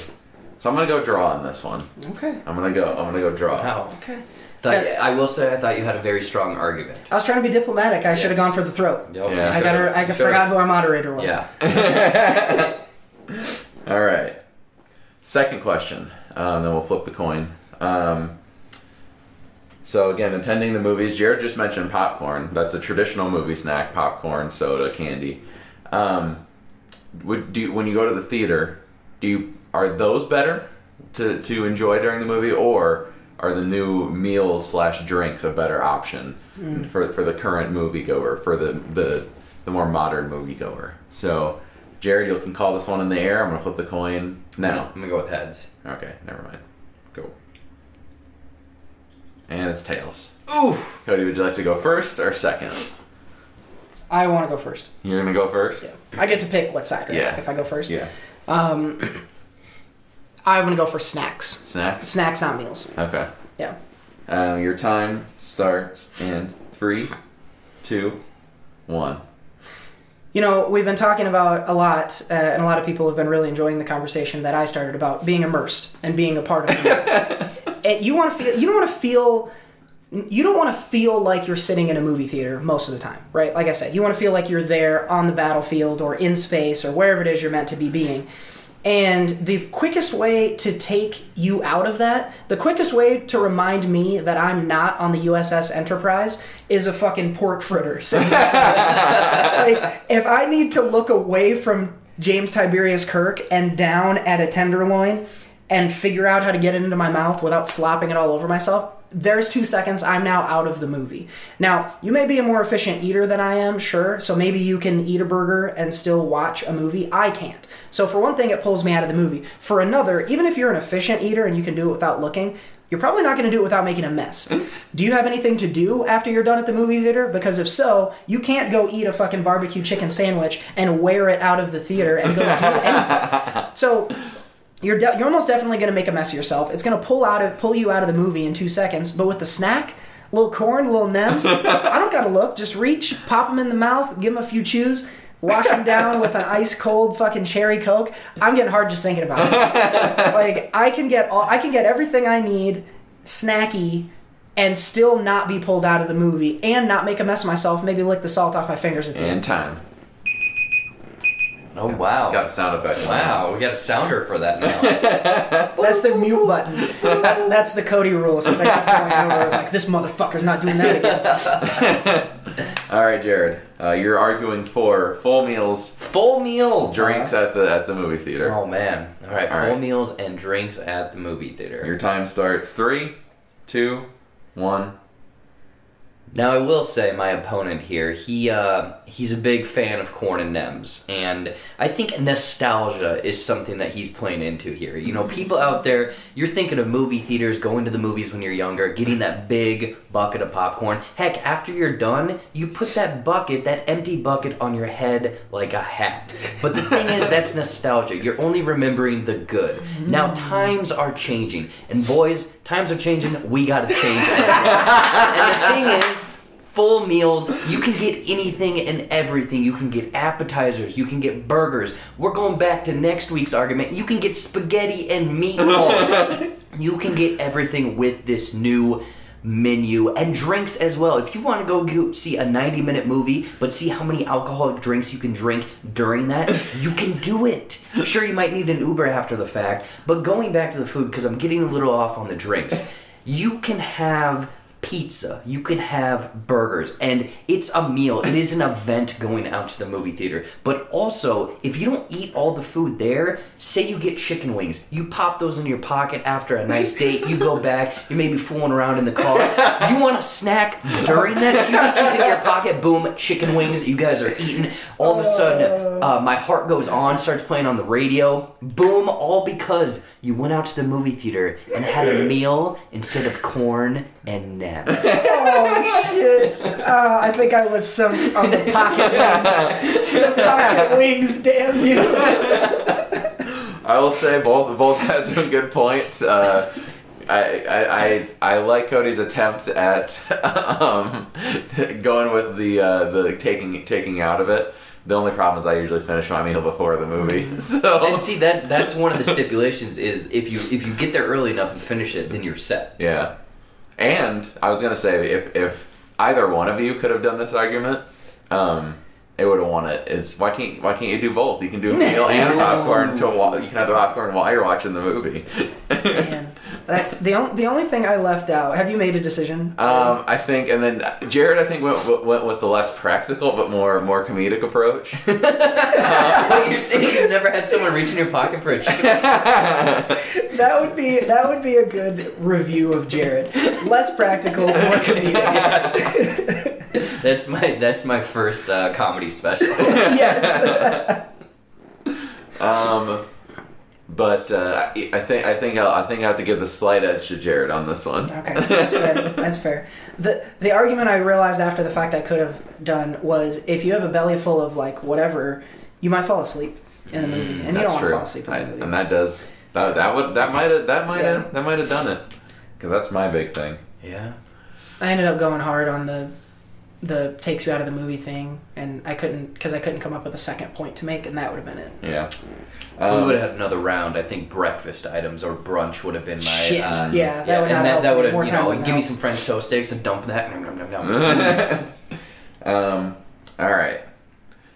So I'm gonna go draw on this one. Okay. I'm gonna go. I'm gonna go draw. Wow. Okay. Thought, Okay. I will say I thought you had a very strong argument. I was trying to be diplomatic. I should have gone for the throat. Yep, Yeah. I got her. I forgot who our moderator was. Yeah. All right. Second question. Um, then we'll flip the coin. Um, so again, attending the movies. Jared just mentioned popcorn. That's a traditional movie snack: popcorn, soda, candy. Um, would do you, when you go to the theater? Do you are those better to to enjoy during the movie, or are the new meals slash drinks a better option for for the current moviegoer for the the the more modern moviegoer? So. Jared, you can call this one in the air. I'm gonna flip the coin now. I'm gonna go with heads. Okay, never mind. Go. And it's tails. Ooh. Cody, would you like to go first or second? I want to go first. You're gonna go first. Yeah. I get to pick what side. Right? Yeah. If I go first. Yeah. Um, I'm gonna go for snacks. Snacks. Snacks, not meals. Okay. Yeah. Um, your time starts in three, two, one. You know, we've been talking about a lot, uh, and a lot of people have been really enjoying the conversation that I started about being immersed and being a part of it. and you want to feel, you don't want to feel, you don't want to feel like you're sitting in a movie theater most of the time, right? Like I said, you want to feel like you're there on the battlefield or in space or wherever it is you're meant to be being. And the quickest way to take you out of that, the quickest way to remind me that I'm not on the USS Enterprise is a fucking pork fritter. like if I need to look away from James Tiberius Kirk and down at a tenderloin and figure out how to get it into my mouth without slopping it all over myself, there's two seconds. I'm now out of the movie. Now, you may be a more efficient eater than I am, sure. So maybe you can eat a burger and still watch a movie. I can't. So for one thing, it pulls me out of the movie. For another, even if you're an efficient eater and you can do it without looking, you're probably not going to do it without making a mess. do you have anything to do after you're done at the movie theater? Because if so, you can't go eat a fucking barbecue chicken sandwich and wear it out of the theater and go do anything. So you're de- you're almost definitely going to make a mess of yourself. It's going to pull out of pull you out of the movie in two seconds. But with the snack, little corn, little nems, I don't got to look. Just reach, pop them in the mouth, give them a few chews. Wash them down with an ice cold fucking cherry coke. I'm getting hard just thinking about it. like I can get all I can get everything I need, snacky, and still not be pulled out of the movie and not make a mess of myself. Maybe lick the salt off my fingers at the And end. time. Oh wow. Got a sound effect. Wow, we got a sounder for that now. That's the mute button. That's that's the Cody rule. Since I got going over, I was like, this motherfucker's not doing that again. All right, Jared. Uh, you're arguing for full meals, Full meals. drinks huh? at the at the movie theater. Oh man. All right, All full right. meals and drinks at the movie theater. Your time starts three, two, one. Now I will say my opponent here, he uh, he's a big fan of corn and Nems, and I think nostalgia is something that he's playing into here. You know, people out there, you're thinking of movie theaters, going to the movies when you're younger, getting that big bucket of popcorn. Heck, after you're done, you put that bucket, that empty bucket, on your head like a hat. But the thing is, that's nostalgia. You're only remembering the good. Now times are changing, and boys, times are changing. We gotta change as well. And the thing is, full meals, you can get anything and everything. You can get appetizers, you can get burgers. We're going back to next week's argument. You can get spaghetti and meatballs. you can get everything with this new menu and drinks as well. If you want to go go see a 90 minute movie, but see how many alcoholic drinks you can drink during that, you can do it. Sure, you might need an Uber after the fact, but going back to the food, because I'm getting a little off on the drinks, you can have pizza, you can have burgers, and it's a meal. It is an event going out to the movie theater. But also, if you don't eat all the food there, say you get chicken wings, you pop those in your pocket after a nice date, you go back, you may be fooling around in the car, you want a snack during that, you reaches in your pocket, boom, chicken wings, you guys are eating. All of a sudden, uh, my heart goes on, starts playing on the radio, boom, all because you went out to the movie theater and had a meal instead of corn and nems. Oh shit! Uh, I think I was some on the pocket wings. The pocket wings, damn you! I will say both both have some good points. Uh, I, I, I I like Cody's attempt at um, going with the uh, the taking taking out of it, The only problem is I usually finish my meal before the movie. So And see that that's one of the stipulations is if you if you get there early enough and finish it, then you're set. yeah. And I was gonna say if if either one of you could have done this argument, um, it would have won it. It's why can't why can't you do both? You can do a meal and popcorn to wa- you can have the popcorn while you're watching the movie. Man, that's the only the only thing I left out. Have you made a decision? Um, I think, and then Jared, I think went, went- went with the less practical but more more comedic approach. Wait, you're saying you've never had someone reach in your pocket for a chicken? that would be that would be a good review of Jared. Less practical, more comedic. That's my that's my first uh, comedy special. yes. Um, but uh, I I think I think I'll, I think I have to give the slight edge to Jared on this one. Okay, that's fair. That's fair. The the argument I realized after the fact I could have done was if you have a belly full of like whatever, you might fall asleep in the movie, and you don't That's want to fall asleep in I- the movie. and that does that that would that might have that might have Yeah. that might have done it because that's my big thing. yeah. I ended up going hard on the the takes you out of the movie thing, and I couldn't because I couldn't come up with a second point to make, and that would have been it. Yeah. If we Um, would have had another round, I think breakfast items or brunch would have been my. Shit. uh, yeah, that yeah, would not and that, help. that would have, More you time know, wouldn't give me some French toast sticks to dump that. Nom, nom, nom, nom. um, all right.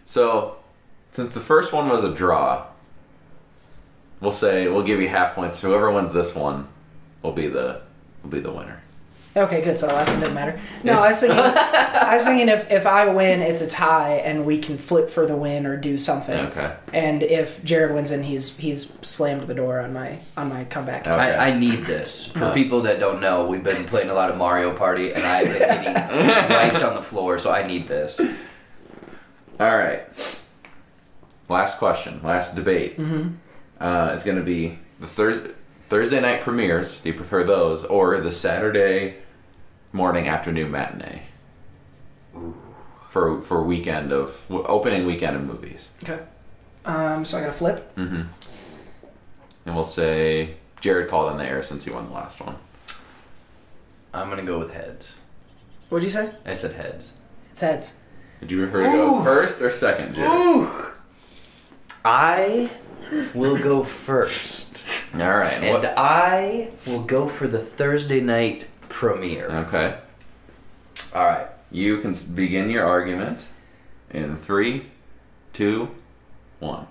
So, since the first one was a draw, we'll say we'll give you half points. Whoever wins this one will be the will be the winner. Okay, good. So the last one didn't matter. No, I was thinking. I was thinking if if I win, it's a tie, and we can flip for the win or do something. Okay. And if Jared wins, and he's he's slammed the door on my on my comeback. Okay. I, I need this. For Huh. people that don't know, we've been playing a lot of Mario Party, and I've been getting wiped on the floor, so I need this. All right. Last question. Last debate. Mm-hmm. Uh, it's going to be the Thursday Thursday night premieres. Do you prefer those or the Saturday morning afternoon matinee? For for weekend of opening weekend of movies. Okay. Um. So I gotta flip. Mm-hmm. And we'll say Jared called in the air since he won the last one. I'm gonna go with heads. What'd you say? I said heads. It's heads. Did you prefer to go Ooh. first or second, Jared? I will go first, All right. and what- I will go for the Thursday night premiere. okay. All right. You can s- begin your argument in three, two, one.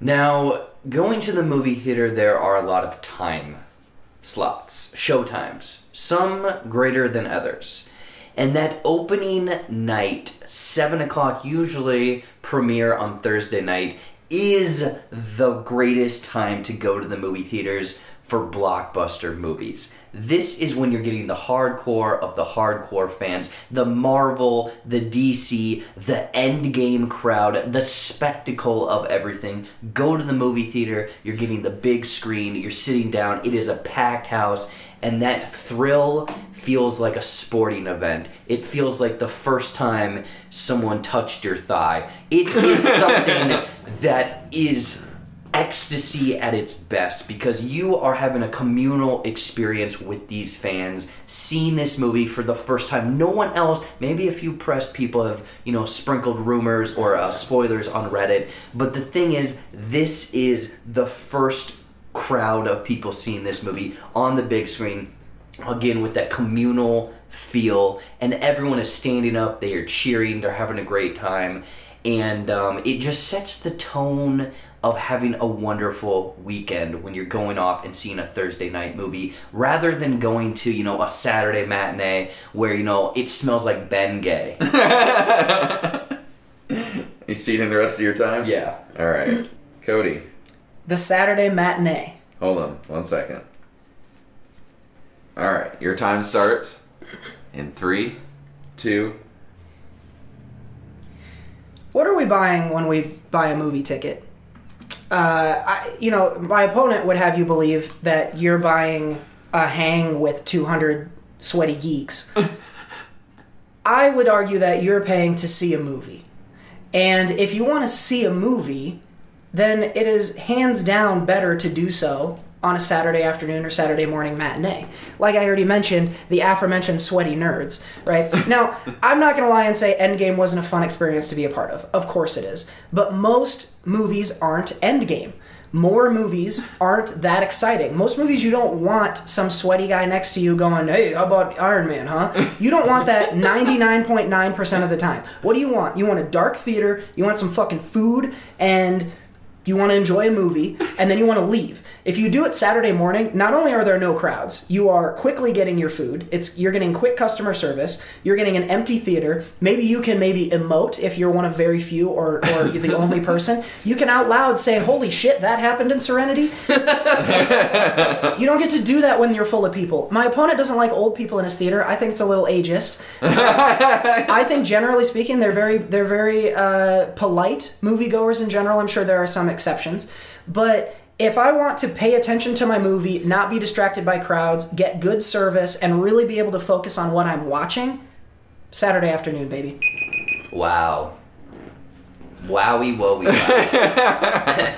Now, going to the movie theater, there are a lot of time slots, show times, some greater than others. And that opening night, 7 o'clock, usually premiere on Thursday night, is the greatest time to go to the movie theaters for blockbuster movies. This is when you're getting the hardcore of the hardcore fans, the Marvel, the DC, the Endgame crowd, the spectacle of everything. Go to the movie theater, you're getting the big screen, you're sitting down, it is a packed house, and that thrill feels like a sporting event. It feels like the first time someone touched your thigh. It is something that is ecstasy at its best because you are having a communal experience with these fans seeing this movie for the first time. No one else maybe a few press people have you know sprinkled rumors or uh, spoilers on reddit but the thing is this is the first crowd of people seeing this movie on the big screen again with that communal feel and everyone is standing up they are cheering they're having a great time and um, it just sets the tone of having a wonderful weekend when you're going off and seeing a Thursday night movie rather than going to you know a Saturday matinee where you know it smells like Bengay. You seating the rest of your time? yeah. All right. Cody, The Saturday matinee. hold on one second. All right. Your time starts in three, two. What are we buying when we buy a movie ticket? Uh, I, you know, my opponent would have you believe that you're buying a hang with 200 sweaty geeks. I would argue that you're paying to see a movie. And if you want to see a movie, then it is hands down better to do so on a Saturday afternoon or Saturday morning matinee. Like I already mentioned, the aforementioned sweaty nerds, right? now, I'm not going to lie and say Endgame wasn't a fun experience to be a part of. Of course it is. But most movies aren't Endgame. More movies aren't that exciting. Most movies you don't want some sweaty guy next to you going, "Hey, how about Iron Man, huh?" You don't want that 99.9% of the time. What do you want? You want a dark theater, you want some fucking food and you want to enjoy a movie and then you want to leave. If you do it Saturday morning, not only are there no crowds, you are quickly getting your food. It's you're getting quick customer service. You're getting an empty theater. Maybe you can maybe emote if you're one of very few or or you're the only person. You can out loud say, "Holy shit, that happened in Serenity." you don't get to do that when you're full of people. My opponent doesn't like old people in his theater. I think it's a little ageist. I think generally speaking, they're very they're very uh, polite moviegoers in general. I'm sure there are some exceptions, but if I want to pay attention to my movie, not be distracted by crowds, get good service, and really be able to focus on what I'm watching, Saturday afternoon, baby. Wow. Wowie wowie wow.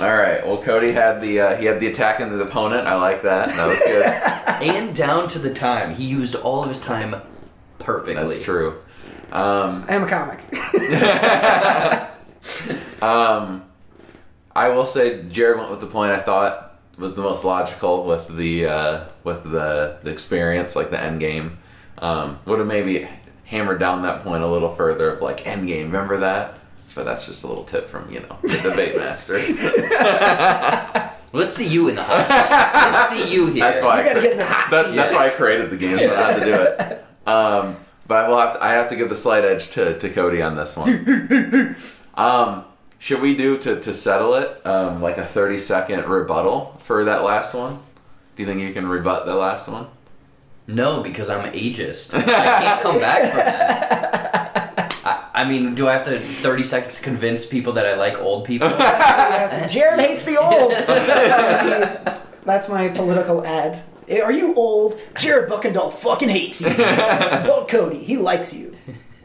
All right. Well, Cody had the uh, he had the attack on the opponent. I like that. That was good. and down to the time. He used all of his time perfectly. That's true. Um, I am a comic. um, I will say Jared went with the point I thought was the most logical with the uh, with the the experience, like the end game. Um, would have maybe hammered down that point a little further of like end game. Remember that? But that's just a little tip from you know the debate master. Let's see you in the hot seat. Let's see you here. That's why You gotta I cre- get in the hot that- seat. That's why I created the game so I have to do it. Um, but I will have to, I have to give the slight edge to, to Cody on this one. Um, should we do to, to settle it um, like a thirty second rebuttal for that last one? Do you think you can rebut the last one? No, because I'm ageist. I can't come back from that. I, I mean, do I have to 30 seconds to convince people that I like old people? Jared hates the olds. That's, what I need. That's my political ad. Are you old? Jared Buckendall fucking hates you. Vote Cody. He likes you.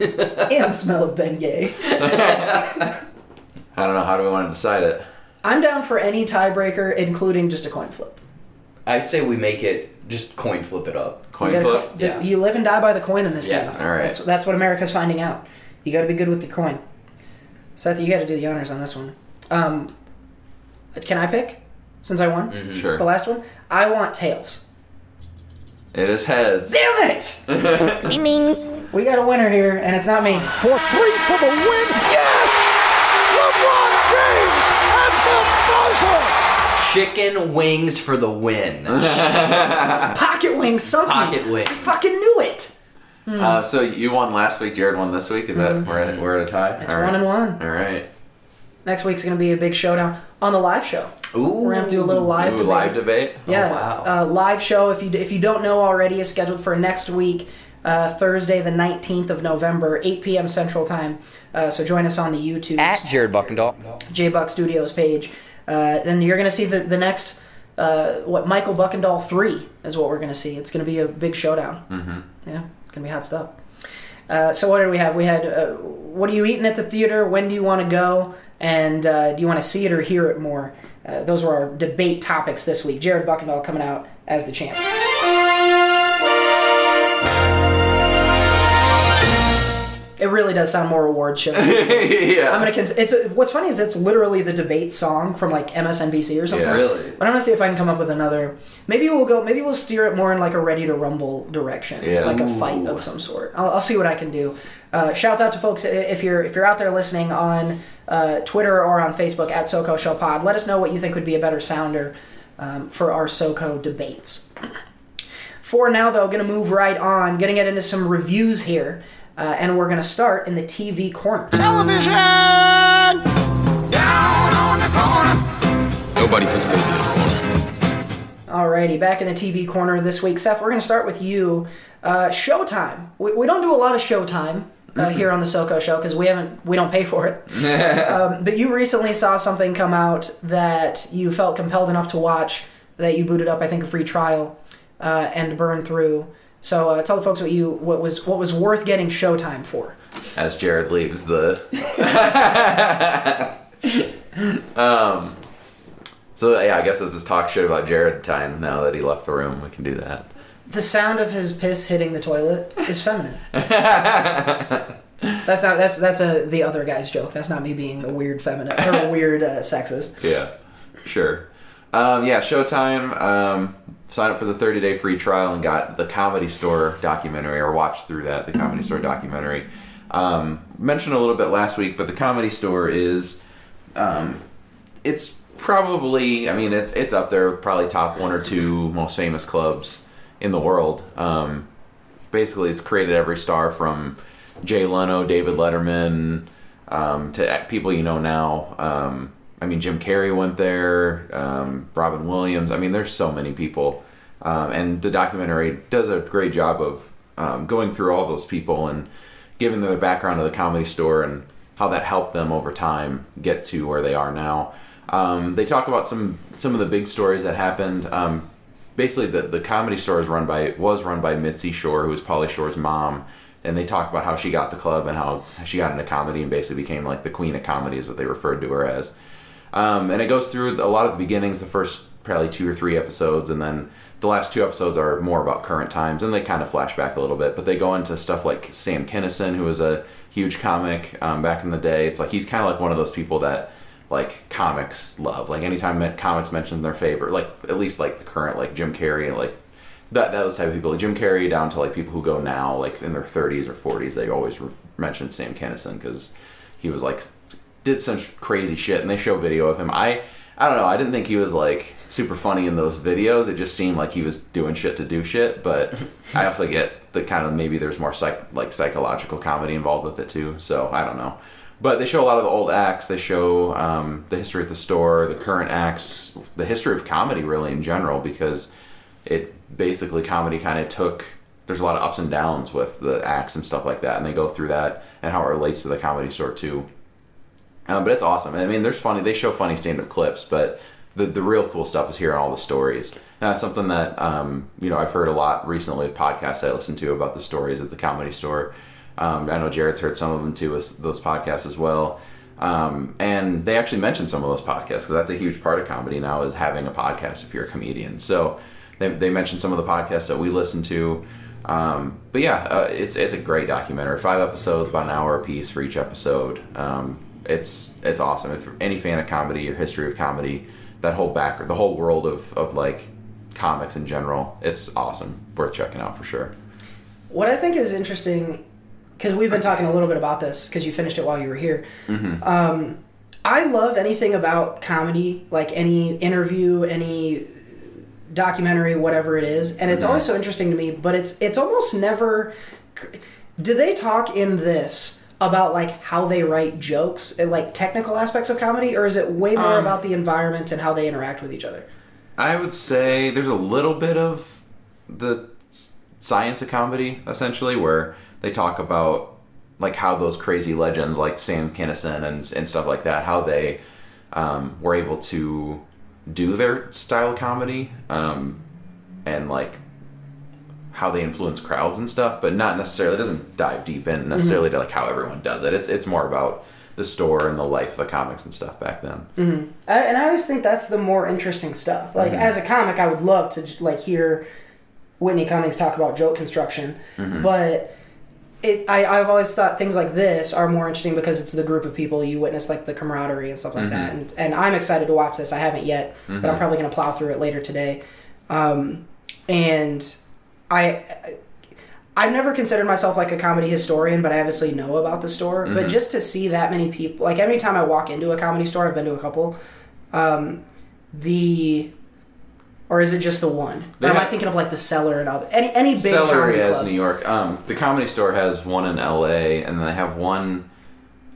And the smell of Bengay. I don't know. How do we want to decide it? I'm down for any tiebreaker, including just a coin flip. I say we make it just coin flip it up. Coin You flip. co- Yeah. You live and die by the coin in this Yeah, game. all right. That's, that's what America's finding out. You got to be good with the coin. Seth, you got to do the honors on this one. Um, can I pick? Since I won Mm-hmm. Sure. the last one, I want tails. It is heads. Damn it! we got a winner here, and it's not me. For three for the win. Yes! LeBron James at the buzzer! Chicken wings for the win. Pocket wings sunk me. Pocket wings. I fucking knew it. Uh, so you won last week. Jared won this week. Is that we're at, we're at a tie? It's All one right. and one. All right. Next week's gonna be a big showdown on the live show. Ooh. We're gonna have to do a little live Ooh, debate. live debate. Yeah, wow. uh, live show. If you if you don't know already, is scheduled for next week, uh, Thursday the nineteenth of November, eight p.m. Central Time. Uh, so join us on the YouTube At Jared Buckendall. J Buck Studios page. Uh, then you're gonna see the the next uh, what Michael Buckendall three is what we're gonna see. It's gonna be a big showdown. Mm-hmm. Yeah, it's gonna be hot stuff. Uh, so what did we have? We had uh, what are you eating at the theater? When do you want to go? And uh, do you want to see it or hear it more? Uh, those were our debate topics this week. Jared Buckendall coming out as the champ. It really does sound more award show. yeah. I'm gonna. Cons- it's what's funny is it's literally the debate song from like MSNBC or something. Yeah. Really? But I'm gonna see if I can come up with another. Maybe we'll go. Maybe we'll steer it more in like a ready to rumble direction, Yeah. like a fight of some sort. I'll, I'll see what I can do. Uh, shouts out to folks if you're if you're out there listening on uh, Twitter or on Facebook at SoCo Show Pod. Let us know what you think would be a better sounder um, for our SoCo debates. For now, though, going to move right on, going to get into some reviews here, uh, and we're going to start in the TV corner. Television! Down on the corner. Nobody puts baby in a corner. Alrighty, back in the TV corner this week. Seth, we're going to start with you. Uh, Showtime. We, we don't do a lot of Showtime uh, here on the SoCo Show because we haven't we don't pay for it. um, but you recently saw something come out that you felt compelled enough to watch that you booted up. I think a free trial uh, and burned through. So uh, tell the folks what you what was what was worth getting Showtime for. as Jared leaves the. um, So yeah, I guess this is talk shit about Jared time now that he left the room. We can do that. The sound of his piss hitting the toilet is feminine. that's, that's not that's that's a the other guy's joke. That's not me being a weird feminine or a weird uh, sexist. Yeah, sure. Um, yeah, Showtime. Um, signed up for the 30 day free trial and got the Comedy Store documentary, or watched through that, the Comedy Store documentary. Um, mentioned a little bit last week, but the Comedy Store is, um, it's probably, I mean, it's it's up there, probably top one or two most famous clubs in the world. Um, basically, it's created every star from Jay Leno, David Letterman, um, to people you know now. I mean, Jim Carrey went there, um, Robin Williams. I mean, there's so many people. Um, and the documentary does a great job of um, going through all those people and giving them the background of the comedy store and how that helped them over time get to where they are now. Um, they talk about some some of the big stories that happened. Um, basically, the, the comedy store is run by was run by Mitzi Shore, who was Pauly Shore's mom, and they talk about how she got the club and how she got into comedy and basically became like the queen of comedy, is what they referred to her as. Um, and it goes through a lot of the beginnings, the first probably two or three episodes, and then the last two episodes are more about current times, and they kind of flash back a little bit. But they go into stuff like Sam Kinison, who was a huge comic um, back in the day. It's like he's kind of like one of those people that like comics love. Like anytime comics mention their favorite, like at least like the current like Jim Carrey, like that those type of people. like Jim Carrey down to like people who go now like in their 30s or 40s. They always re- mention Sam Kinison because he was like did some crazy shit, and they show video of him. I I don't know. I didn't think he was like super funny in those videos. It just seemed like he was doing shit to do shit. But I also get the kind of maybe there's more psych like psychological comedy involved with it too. So I don't know. But they show a lot of the old acts. They show um, the history of the store, the current acts, the history of comedy really in general because it basically comedy kind of took. There's a lot of ups and downs with the acts and stuff like that, and they go through that and how it relates to the comedy store too. Um, but it's awesome. I mean, there's funny. They show funny stand-up clips, but the the real cool stuff is hearing all the stories. And that's something that um, you know I've heard a lot recently with podcasts I listen to about the stories at the comedy store. Um, I know Jared's heard some of them too, those podcasts as well. Um, and they actually mentioned some of those podcasts because that's a huge part of comedy now is having a podcast if you're a comedian. So they, they mentioned some of the podcasts that we listen to. Um, but yeah, uh, it's it's a great documentary. Five episodes, about an hour a piece for each episode. Um, it's it's awesome. If any fan of comedy or history of comedy, that whole back the whole world of, of like comics in general, it's awesome. Worth checking out for sure. What I think is interesting, because we've been talking a little bit about this, because you finished it while you were here. Um, I love anything about comedy, like any interview, any documentary, whatever it is, and it's always so interesting to me. But it's it's almost never. Do they talk in this about like how they write jokes, and, like technical aspects of comedy, or is it way more Um, about the environment and how they interact with each other? I would say there's a little bit of the science of comedy, essentially, where they talk about like how those crazy legends like Sam Kinison and and stuff like that, how they um, were able to do their style of comedy, um, and like how they influence crowds and stuff, but not necessarily. It doesn't dive deep in mm-hmm. necessarily to like how everyone does it. It's it's more about the store and the life of the comics and stuff back then. Mm-hmm. I, and I always think that's the more interesting stuff. Like mm-hmm. as a comic, I would love to like hear Whitney Cummings talk about joke construction, but it I, I've always thought things like this are more interesting because it's the group of people you witness like the camaraderie and stuff like that. And and I'm excited to watch this. I haven't yet, but I'm probably gonna plow through it later today. Um, and I. I've never considered myself like a comedy historian, but I obviously know about the store. But just to see that many people, like every time I walk into a comedy store, I've been to a couple. Um, the or is it just the one? Or am I thinking of like the cellar and all? Any any big Celery comedy has club? New York. Um, the Comedy Store has one in L.A. and they have one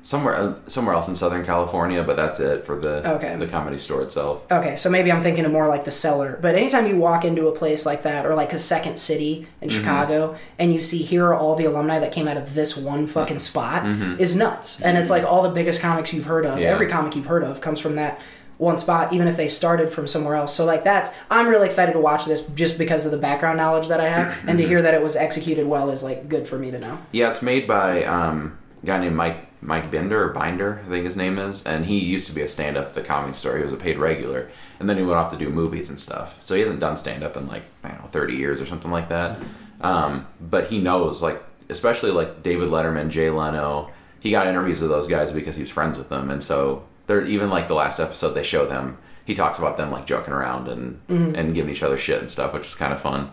somewhere uh, somewhere else in Southern California, but that's it for the Okay. the Comedy Store itself. Okay, so maybe I'm thinking of more like the cellar. But anytime you walk into a place like that, or like a second city in Mm-hmm. Chicago, and you see here are all the alumni that came out of this one fucking spot, is nuts. And it's like all the biggest comics you've heard of. Mm-hmm. Yeah. Every comic you've heard of comes from that one spot, even if they started from somewhere else. So like that's I'm really excited to watch this just because of the background knowledge that I have, and Mm-hmm. to hear that it was executed well is like good for me to know. Yeah, it's made by um, a guy named Mike Mike Binder or Binder, I think his name is, and he used to be a stand-up at the Comedy Store. He was a paid regular, and then he went off to do movies and stuff. So he hasn't done stand-up in like I don't know, thirty years or something like that. Um, but he knows, like, especially like David Letterman, Jay Leno. He got interviews with those guys because he's friends with them, and so they're even like the last episode they show them. He talks about them like joking around and and giving each other shit and stuff, which is kind of fun.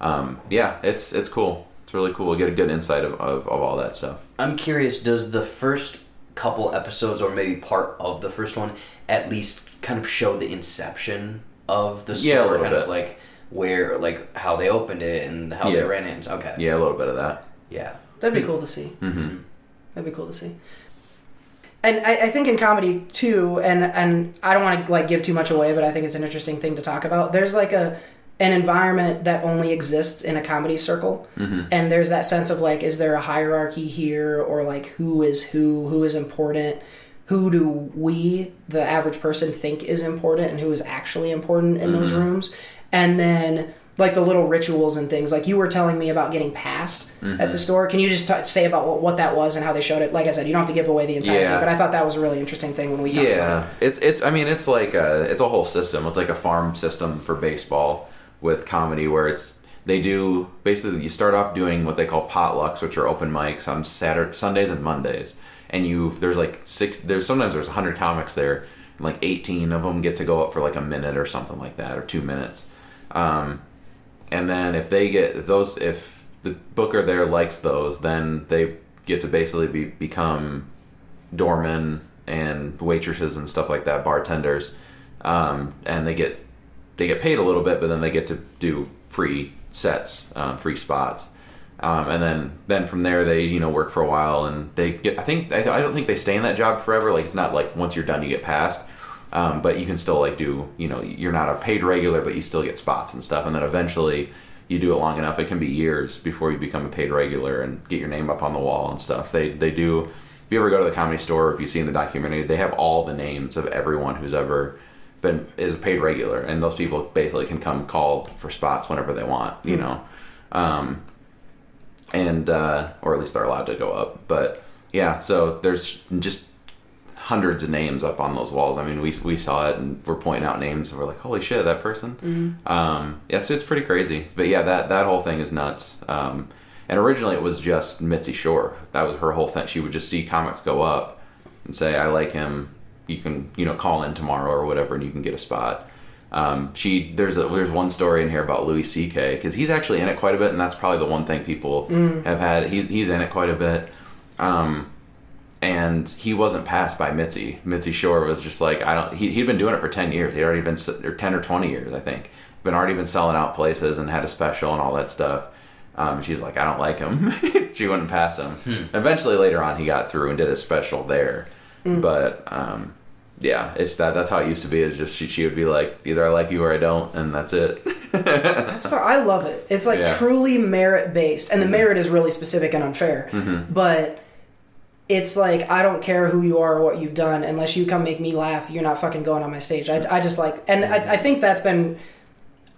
Um, yeah, it's it's cool. It's really cool. We'll get a good insight of, of, of all that stuff. I'm curious, does the first couple episodes, or maybe part of the first one, at least kind of show the inception of the store? Yeah, a little kind bit. of like where, like how they opened it and how they ran it. Okay. Yeah, a little bit of that. Yeah. That'd be cool to see. Mm-hmm. That'd be cool to see. And I, I think in comedy too, and and I don't want to like give too much away, but I think it's an interesting thing to talk about. There's like a an environment that only exists in a comedy circle, mm-hmm. and there's that sense of like, is there a hierarchy here, or like who is who, who is important, who do we, the average person, think is important, and who is actually important in those mm-hmm. rooms, and then like the little rituals and things. Like you were telling me about getting passed at the mm-hmm. store. Can you just t- say about what, what that was and how they showed it? Like I said, you don't have to give away the entire Yeah. thing, but I thought that was a really interesting thing when we Yeah, it. it's it's. I mean, it's like a it's a whole system. It's like a farm system for baseball with comedy, where it's they do basically you start off doing what they call potlucks, which are open mics on Saturday, Sundays, and Mondays. And you there's like six. There's sometimes there's hundred comics there, and like eighteen of them get to go up for like a minute or something like that, or two minutes. Um, and then if they get those if the booker there likes those, then they get to basically be become doormen and waitresses and stuff like that, bartenders, um, and they get they get paid a little bit, but then they get to do free sets, um, free spots, um, and then then from there they you know work for a while and they get. I think I, I don't think they stay in that job forever. Like it's not like once you're done you get passed. Um, but you can still like do you know you're not a paid regular but you still get spots and stuff and then eventually you do it long enough it can be years before you become a paid regular and get your name up on the wall and stuff they they do if you ever go to the comedy store or if you see in the documentary they have all the names of everyone who's ever been is a paid regular and those people basically can come call for spots whenever they want you know um, and uh, or at least they're allowed to go up but yeah so there's just hundreds of names up on those walls. I mean, we, we saw it and we're pointing out names and we're like, holy shit, that person. Um, yeah, so it's pretty crazy. But yeah, that, that whole thing is nuts. Um, and originally it was just Mitzi Shore. That was her whole thing. She would just see comics go up and say, I like him. You can, you know, call in tomorrow or whatever and you can get a spot. Um, she there's a there's one story in here about Louis C.K. because he's actually in it quite a bit, and that's probably the one thing people have had. He's he's in it quite a bit. Um, and he wasn't passed by Mitzi. Mitzi Shore was just like I don't. He he'd been doing it for ten years. He'd already been or ten or twenty years, I think. Been already been selling out places and had a special and all that stuff. Um, she's like, I don't like him. she wouldn't pass him. Eventually, later on, he got through and did a special there. But um, yeah, it's that. That's how it used to be. Is just she, she would be like, either I like you or I don't, and that's it. That's. I love it. It's like Yeah. Mm-hmm. truly merit based, and the merit is really specific and unfair. But it's like I don't care who you are or what you've done, unless you come make me laugh. You're not fucking going on my stage. I, I just like, and I, I think that's been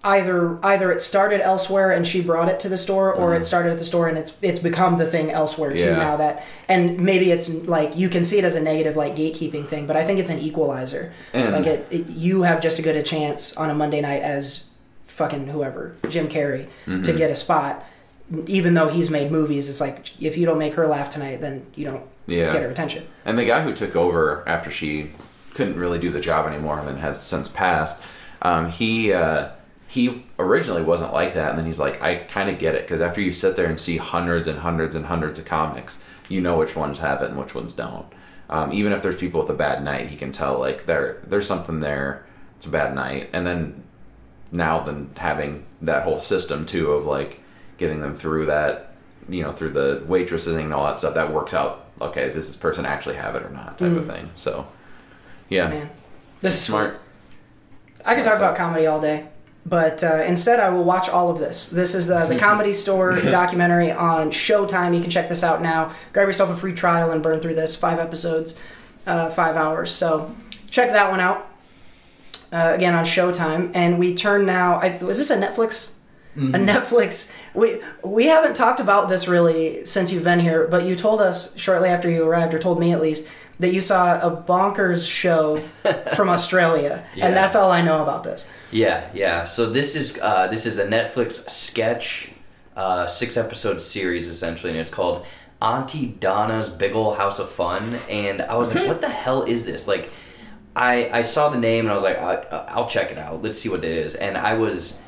either either it started elsewhere and she brought it to the store, or it started at the store and it's it's become the thing elsewhere too Mm-hmm. Yeah. now that. And maybe it's like you can see it as a negative like gatekeeping thing, but I think it's an equalizer. And- like it, it, you have just as good a chance on a Monday night as fucking whoever, Jim Carrey, Mm-hmm. to get a spot. Even though he's made movies, it's like if you don't make her laugh tonight, then you don't Yeah. get her attention. And the guy who took over after she couldn't really do the job anymore and then has since passed, um, he uh, he originally wasn't like that, and then he's like, I kind of get it. Because after you sit there and see hundreds and hundreds and hundreds of comics, you know which ones have it and which ones don't. Um, even if there's people with a bad night, he can tell like there there's something there. It's a bad night, and then now then having that whole system too of like getting them through that you know through the waitressing and all that stuff that works out okay does this person actually have it or not type of thing. So yeah. Man, this is smart. I could talk about comedy all day, but uh, instead I will watch all of this. This is uh, the Comedy Store documentary on Showtime. You can check this out now. Grab yourself a free trial and burn through this. Five episodes, uh, five hours. So check that one out. Uh, again on Showtime, and we turn now. I, was this a Netflix a Netflix. We we haven't talked about this really since you've been here, but you told us shortly after you arrived, or told me at least, that you saw a bonkers show from Australia, Yeah. and that's all I know about this. Yeah, yeah. So this is uh, this is a Netflix sketch, uh, six episode series essentially, and it's called Aunty Donna's Big Ol' House of Fun. And I was like, what the hell is this? Like, I I saw the name and I was like, I, I'll check it out. Let's see what it is. And I was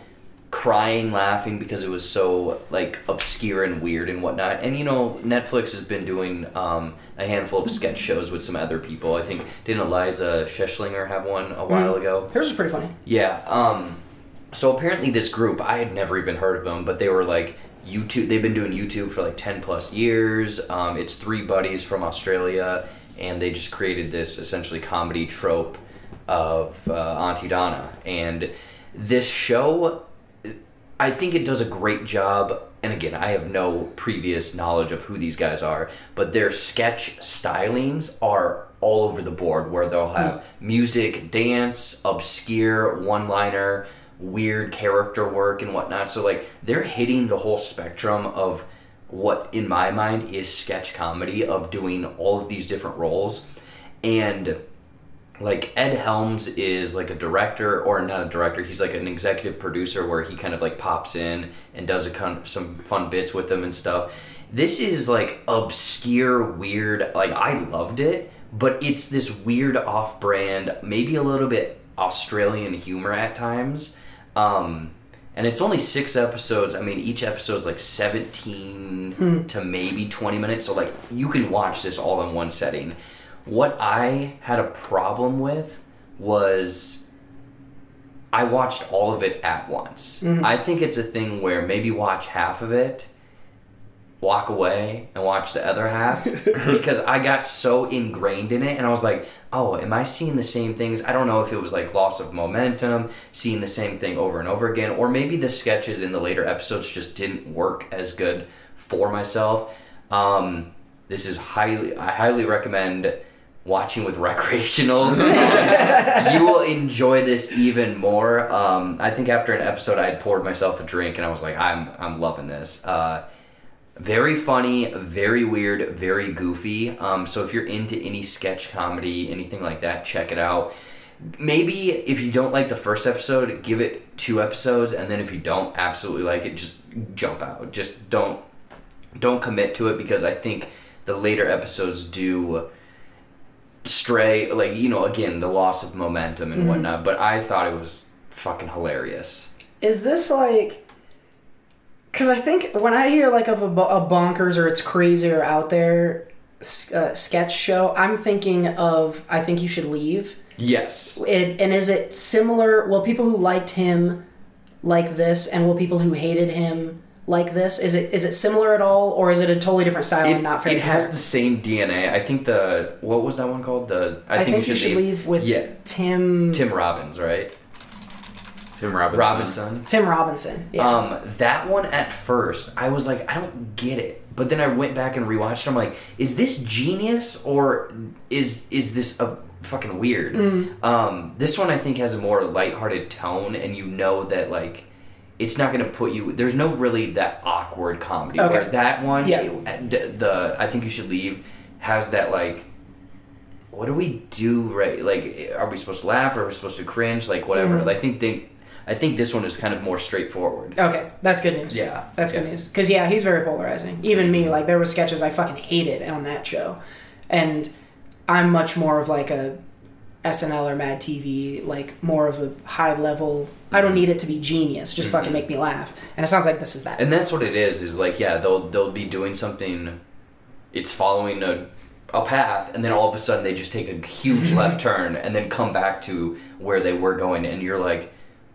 crying laughing because it was so like obscure and weird and whatnot and you know netflix has been doing um, a handful of sketch shows with some other people i think didn't eliza Schlesinger have one a while ago Hers was pretty funny. yeah. Um, so apparently this group, I had never even heard of them, but they were like YouTube. They've been doing YouTube for like ten plus years. Um, it's three buddies from Australia, and they just created this essentially comedy trope of uh, Aunty Donna. And this show, I think it does a great job. And again, I have no previous knowledge of who these guys are, but their sketch stylings are all over the board where they'll have hmm. music, dance, obscure one liner, weird character work, and whatnot. So, like, they're hitting the whole spectrum of what, in my mind, is sketch comedy of doing all of these different roles. And like Ed Helms is like a director or not a director he's like an executive producer where he kind of like pops in and does a con- some fun bits with them and stuff this is like obscure weird like I loved it but it's this weird off-brand maybe a little bit Australian humor at times um and it's only six episodes. I mean, each episode's like 17 to maybe 20 minutes. So, like, you can watch this all in one setting. What I had a problem with was I watched all of it at once. I think it's a thing where maybe watch half of it, walk away, and watch the other half because I got so ingrained in it and I was like, oh, am I seeing the same things? I don't know if it was like loss of momentum, seeing the same thing over and over again, or maybe the sketches in the later episodes just didn't work as good for myself. Um, this is highly, I highly recommend watching with recreationals. You will enjoy this even more. Um, I think after an episode, I had poured myself a drink and I was like, I'm, I'm loving this. Uh, very funny, very weird, very goofy. Um, so if you're into any sketch comedy, anything like that, check it out. Maybe if you don't like the first episode, give it two episodes, and then if you don't absolutely like it, just jump out. Just don't don't commit to it because I think the later episodes do stray. Like you know, again, the loss of momentum and whatnot. But I thought it was fucking hilarious. Is this like? Because I think when I hear like of a, a bonkers or it's crazy or out there uh, sketch show, I'm thinking of I think you should leave. Yes. It, and is it similar? well people who liked him like this, and will people who hated him like this? Is it is it similar at all, or is it a totally different style It, and not fair? it has the same DNA. I think the what was that one called? The I, think, you should leave, with yeah Tim Tim Robbins, right? Tim Robinson. Robinson. Tim Robinson. Yeah. Um, that one at first, I was like, I don't get it. But then I went back and rewatched. it. I'm like, is this genius or is is this a fucking weird? Mm. Um, this one I think has a more lighthearted tone, and you know that like. It's not going to put you. There's no really that awkward comedy. Okay. Where that one, Yeah. it- d- the I think you should leave has that like what do we do right like are we supposed to laugh or are we supposed to cringe like whatever Mm-hmm. i think they i think this one is kind of more straightforward Okay, that's good news. Yeah, that's good news. Because yeah, he's very polarizing. Even me, like there were sketches I fucking hated on that show, and I'm much more of like a SNL or Mad TV, like more of a high level. I don't need it to be genius. Just fucking make me laugh. And it sounds like this is that. Mm-hmm. and that's what it is is like yeah they'll they'll be doing something it's following a a path and then all of a sudden they just take a huge left turn and then come back to where they were going and you're like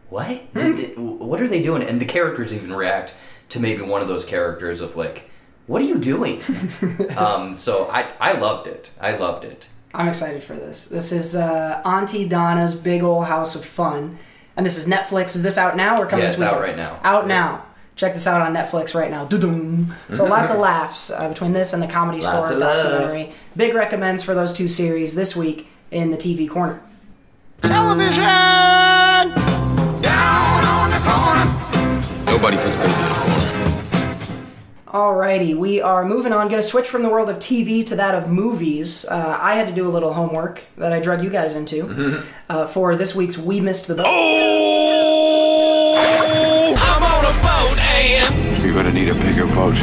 what Did what are they doing and the characters even react to maybe one of those characters of like what are you doing um, so I, I loved it i loved it I'm excited for this. This is uh, Aunty Donna's Big Ol' House of Fun, and this is Netflix. Is this out now or coming Yeah, this it's out right now. Out Yeah. now. Check this out on Netflix right now. Doo-doo. So lots of laughs uh, between this and the Comedy Store of love. documentary. Big recommends for those two series this week in the TV corner. Television! Down on the corner. Nobody puts baby in a corner. Alrighty, we are moving on. Going to switch from the world of TV to that of movies. Uh, I had to do a little homework that I drug you guys into uh, for this week's We Missed the Boat. Oh! I'm on a boat and You're gonna need a bigger boat.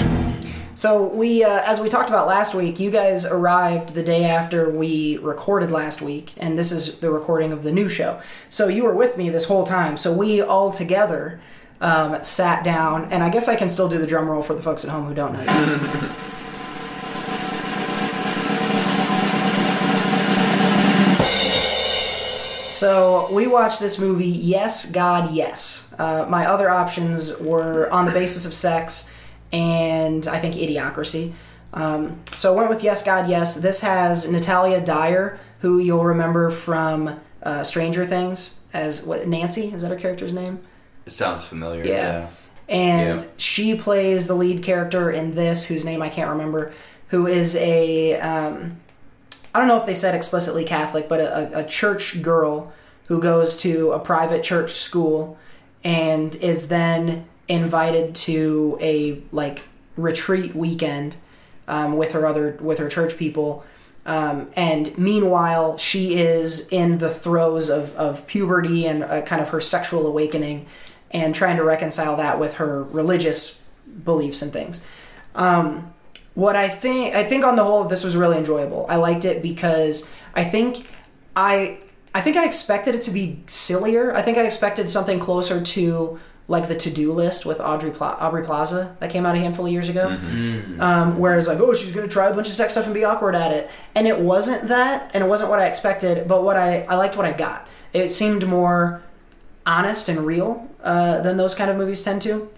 So we, uh, as we talked about last week, you guys arrived the day after we recorded last week, and this is the recording of the new show. So you were with me this whole time. So we all together um, sat down, and I guess I can still do the drum roll for the folks at home who don't know. So we watched this movie, Yes, God, Yes. Uh, my other options were On the Basis of Sex and I think Idiocracy. Um, so I went with Yes, God, Yes. This has Natalia Dyer, who you'll remember from uh, Stranger Things as what Nancy is that her character's name? It sounds familiar. Yeah. Yeah. and Yeah. she plays the lead character in this, whose name I can't remember, who is a um, I don't know if they said explicitly Catholic, but a, a church girl who goes to a private church school and is then invited to a like retreat weekend um, with her other with her church people. Um, and meanwhile, she is in the throes of, of puberty and uh, kind of her sexual awakening and trying to reconcile that with her religious beliefs and things. Um, what I think, I think on the whole, this was really enjoyable. I liked it because I think I, I think I expected it to be sillier. I think I expected something closer to like the to-do list with Audrey Pla- Aubrey Plaza that came out a handful of years ago. Um, whereas like, oh, she's gonna try a bunch of sex stuff and be awkward at it, and it wasn't that, and it wasn't what I expected. But what I I liked what I got. It seemed more honest and real uh, than those kind of movies tend to,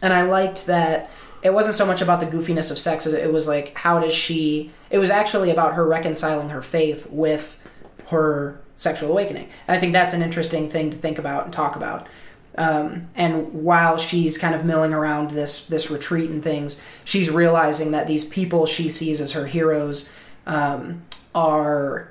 and I liked that it wasn't so much about the goofiness of sex as it was like how does she. It was actually about her reconciling her faith with her sexual awakening, and I think that's an interesting thing to think about and talk about. Um, and while she's kind of milling around this this retreat and things, she's realizing that these people she sees as her heroes um, are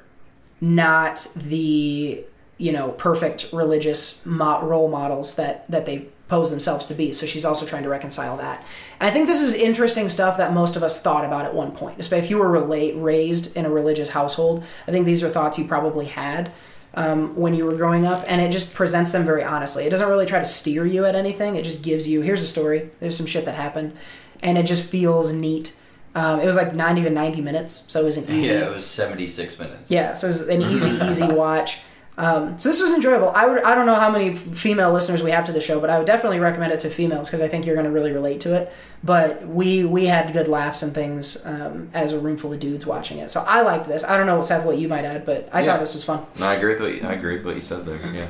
not the you know perfect religious mo- role models that that they pose themselves to be. So she's also trying to reconcile that. And I think this is interesting stuff that most of us thought about at one point. Especially if you were relate, raised in a religious household, I think these are thoughts you probably had um, when you were growing up, and it just presents them very honestly. It doesn't really try to steer you at anything. It just gives you here's a story. There's some shit that happened, and it just feels neat. Um, it was like 90 to 90 minutes, so it was an easy. Yeah, it was 76 minutes. Yeah, so it was an easy, easy watch. Um, so this was enjoyable. I would, I don't know how many female listeners we have to the show, but I would definitely recommend it to females because I think you're going to really relate to it. But we we had good laughs and things um, as a room full of dudes watching it. So I liked this. I don't know, Seth, what you might add, but I Yeah. thought this was fun. No, I agree with what you, I agree with what you said there. Yeah.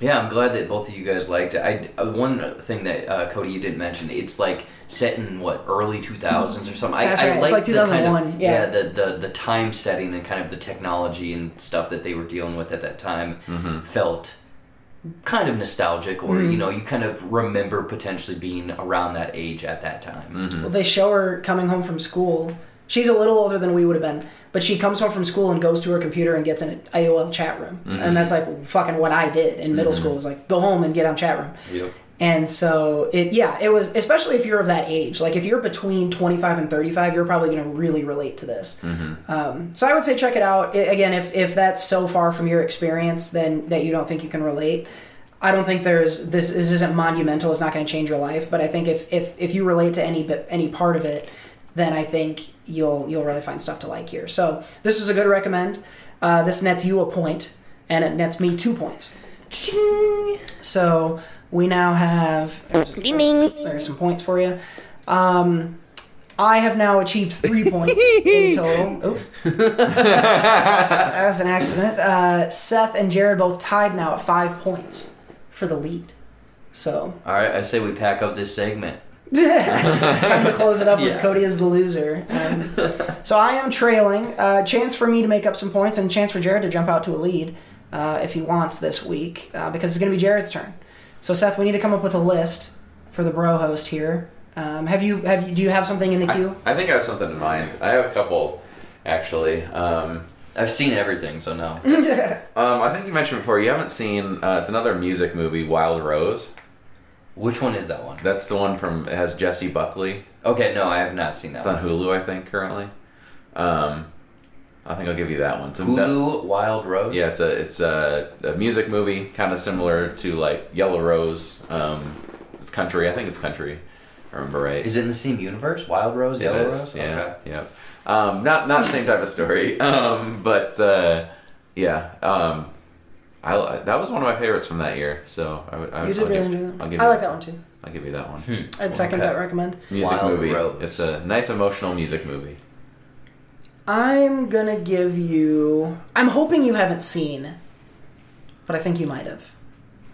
Yeah, I'm glad that both of you guys liked it. I uh, one thing that uh, Cody you didn't mention, it's like set in what early 2000s or something. That's I, right, I it's liked like the kind 2001, of, yeah. the, the the time setting and kind of the technology and stuff that they were dealing with at that time felt kind of nostalgic, or Mm-hmm. you know, you kind of remember potentially being around that age at that time. Well, they show her coming home from school. She's a little older than we would have been, but she comes home from school and goes to her computer and gets in an AOL chat room, and mm-hmm. that's like fucking what I did in middle mm-hmm. school. Was like go home and get on chat room. Yep. And so it, yeah, it was especially if you're of that age. Like if you're between 25 and 35, you're probably going to really relate to this. Mm-hmm. Um, so I would say check it out. I again, if if that's so far from your experience, then that you don't think you can relate. I don't think there's this. This isn't monumental. It's not going to change your life. But I think if if if you relate to any any part of it, then I think you'll you'll really find stuff to like here. So this is a good recommend. Uh, this nets you a point, and it nets me two points. Ching. So we now have there's, there's some points for you. Um, I have now achieved three points in total. Oh. that was an accident. Uh, Seth and Jared both tied now at five points for the lead. So All right, I say we pack up this segment. Time to close it up with Cody as the loser. Um, so I am trailing. Uh, chance for me to make up some points and chance for Jared to jump out to a lead uh, if he wants this week uh, because it's going to be Jared's turn. So Seth, we need to come up with a list for the bro host here. Um, have you have you do you have something in the queue? I think I have something in mind. I have a couple, actually. Um, I've seen everything, so no. um, I think you mentioned before you haven't seen. Uh, it's another music movie, Wild Rose. Which one is that one? That's the one from it has Jessie Buckley. Okay, no, I have not seen that It's on. Hulu, I think, currently. Um, I think I'll give you that one. It's Hulu Wild Rose. Yeah, it's a it's a, a music movie, kind of similar to like Yellow Rose. Um, it's country. I think it's country. I remember right. Is it in the same universe? Wild Rose, It Yellow is, Rose. Yeah, Okay. yeah. Um, not not the same type of story. Um, but uh, yeah. Um, I that was one of my favorites from that year. So I would. I would You did I'll really give, enjoy that I'll one. give I you- like that one too. I'll give you that one. I'd second Okay. that recommend. Music Wild movie. Rose. It's a nice emotional music movie. I'm gonna give you. I'm hoping you haven't seen, but I think you might have.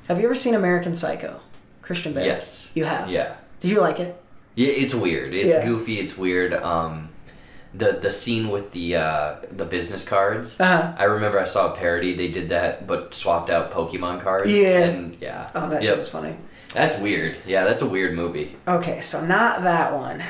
Have you ever seen American Psycho? Christian Bale. Yes. You have. Yeah. Did you like it? Yeah, it's weird. It's Yeah. goofy. It's weird. Um, the the scene with the uh, the business cards. Uh-huh. I remember I saw a parody. They did that, but swapped out Pokemon cards. Yeah. And yeah. Oh, that Yep. shit is funny. That's weird. Yeah, that's a weird movie. Okay, so not that one.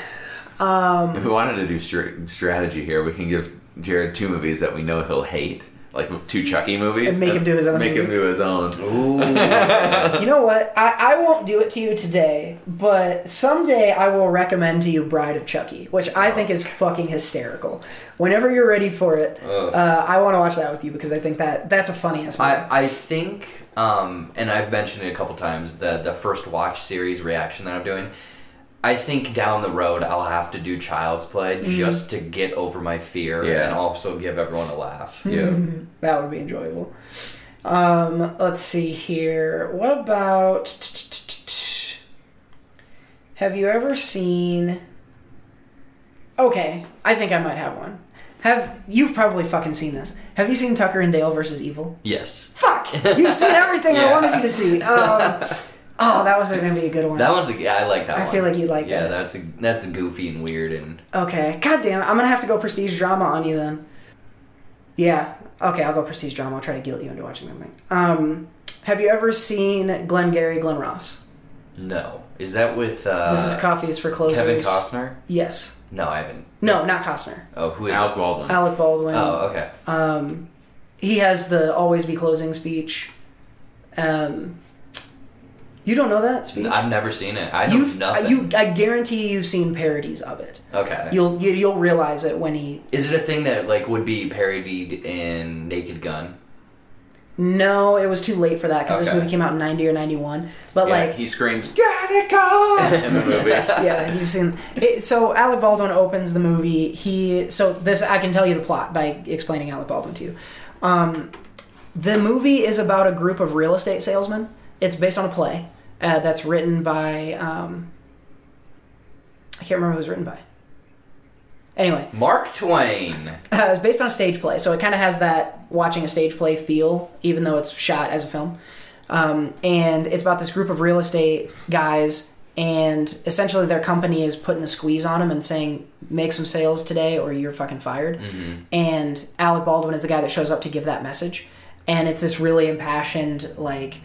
Um, If we wanted to do str- strategy here, we can give Jared two movies that we know he'll hate, like two Chucky movies, And make him do his own Make him do his own. Ooh. you know what? I, I won't do it to you today, but someday I will recommend to you Bride of Chucky, which I think is fucking hysterical. Whenever you're ready for it, uh, I want to watch that with you because I think that that's a funny ass movie. I, I think, um, and I've mentioned it a couple times, the the first watch series reaction that I'm doing. I think down the road I'll have to do Child's Play Mm-hmm. just to get over my fear Yeah. and also give everyone a laugh. Yeah. That would be enjoyable. Um, let's see here. What about? Have you ever seen? Okay, I think I might have one. Have you've probably fucking seen this? Have you seen Tucker and Dale versus Evil? Yes. Fuck! You've seen everything I wanted you to see. Um, oh, that was gonna be a good one. That one's a, yeah, I like that I one. feel like you'd like yeah, that. that's a that's a goofy and weird and Okay. God damn it. I'm gonna have to go prestige drama on you then. Yeah. Okay, I'll go prestige drama. I'll try to guilt you into watching something. Um, have you ever seen Glengarry Glen Ross? no. Is that with uh, this is Coffees for Closers. Kevin Costner? Yes. No, I haven't. No, not Costner. Oh, who is Alec it? Baldwin. Alec Baldwin. Oh, okay. Um, he has the always be closing speech. Um, you don't know that speech? I've never seen it. I know You've, nothing. you, I guarantee you've seen parodies of it. okay. You'll you, you'll realize it when he. Is it a thing that like would be parodied in Naked Gun? No, it was too late for that because this movie came out in ninety or ninety one. But Yeah, like, he screams "Get it gone!" in the movie. yeah, you've seen. It, so Alec Baldwin opens the movie. He so this I can tell you the plot by explaining Alec Baldwin to you. Um, the movie is about a group of real estate salesmen. It's based on a play uh, that's written by um, I can't remember who it was written by. Anyway, Mark Twain. uh, it's based on a stage play, so it kind of has that watching a stage play feel, even though it's shot as a film. Um, and it's about this group of real estate guys, and essentially their company is putting a squeeze on them and saying, "Make some sales today, or you're fucking fired." And Alec Baldwin is the guy that shows up to give that message, and it's this really impassioned, like,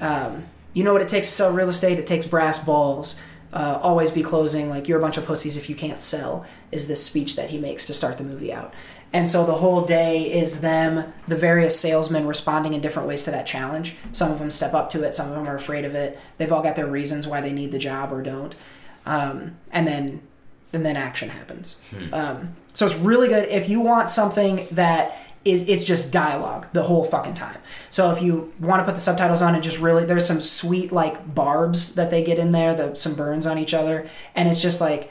um, you know what it takes to sell real estate? It takes brass balls. Uh, always be closing. Like you're a bunch of pussies if you can't sell. Is this speech that he makes to start the movie out? And so the whole day is them, the various salesmen responding in different ways to that challenge. Some of them step up to it. Some of them are afraid of it. They've all got their reasons why they need the job or don't. Um, and then, and then action happens. Um, so it's really good if you want something that is it's just dialogue the whole fucking time. So if you want to put the subtitles on and just really there's some sweet like barbs that they get in there, the some burns on each other, and it's just like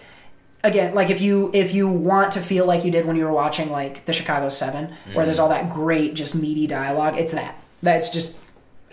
again like if you if you want to feel like you did when you were watching like the Chicago 7 where there's all that great just meaty dialogue, it's that. That's just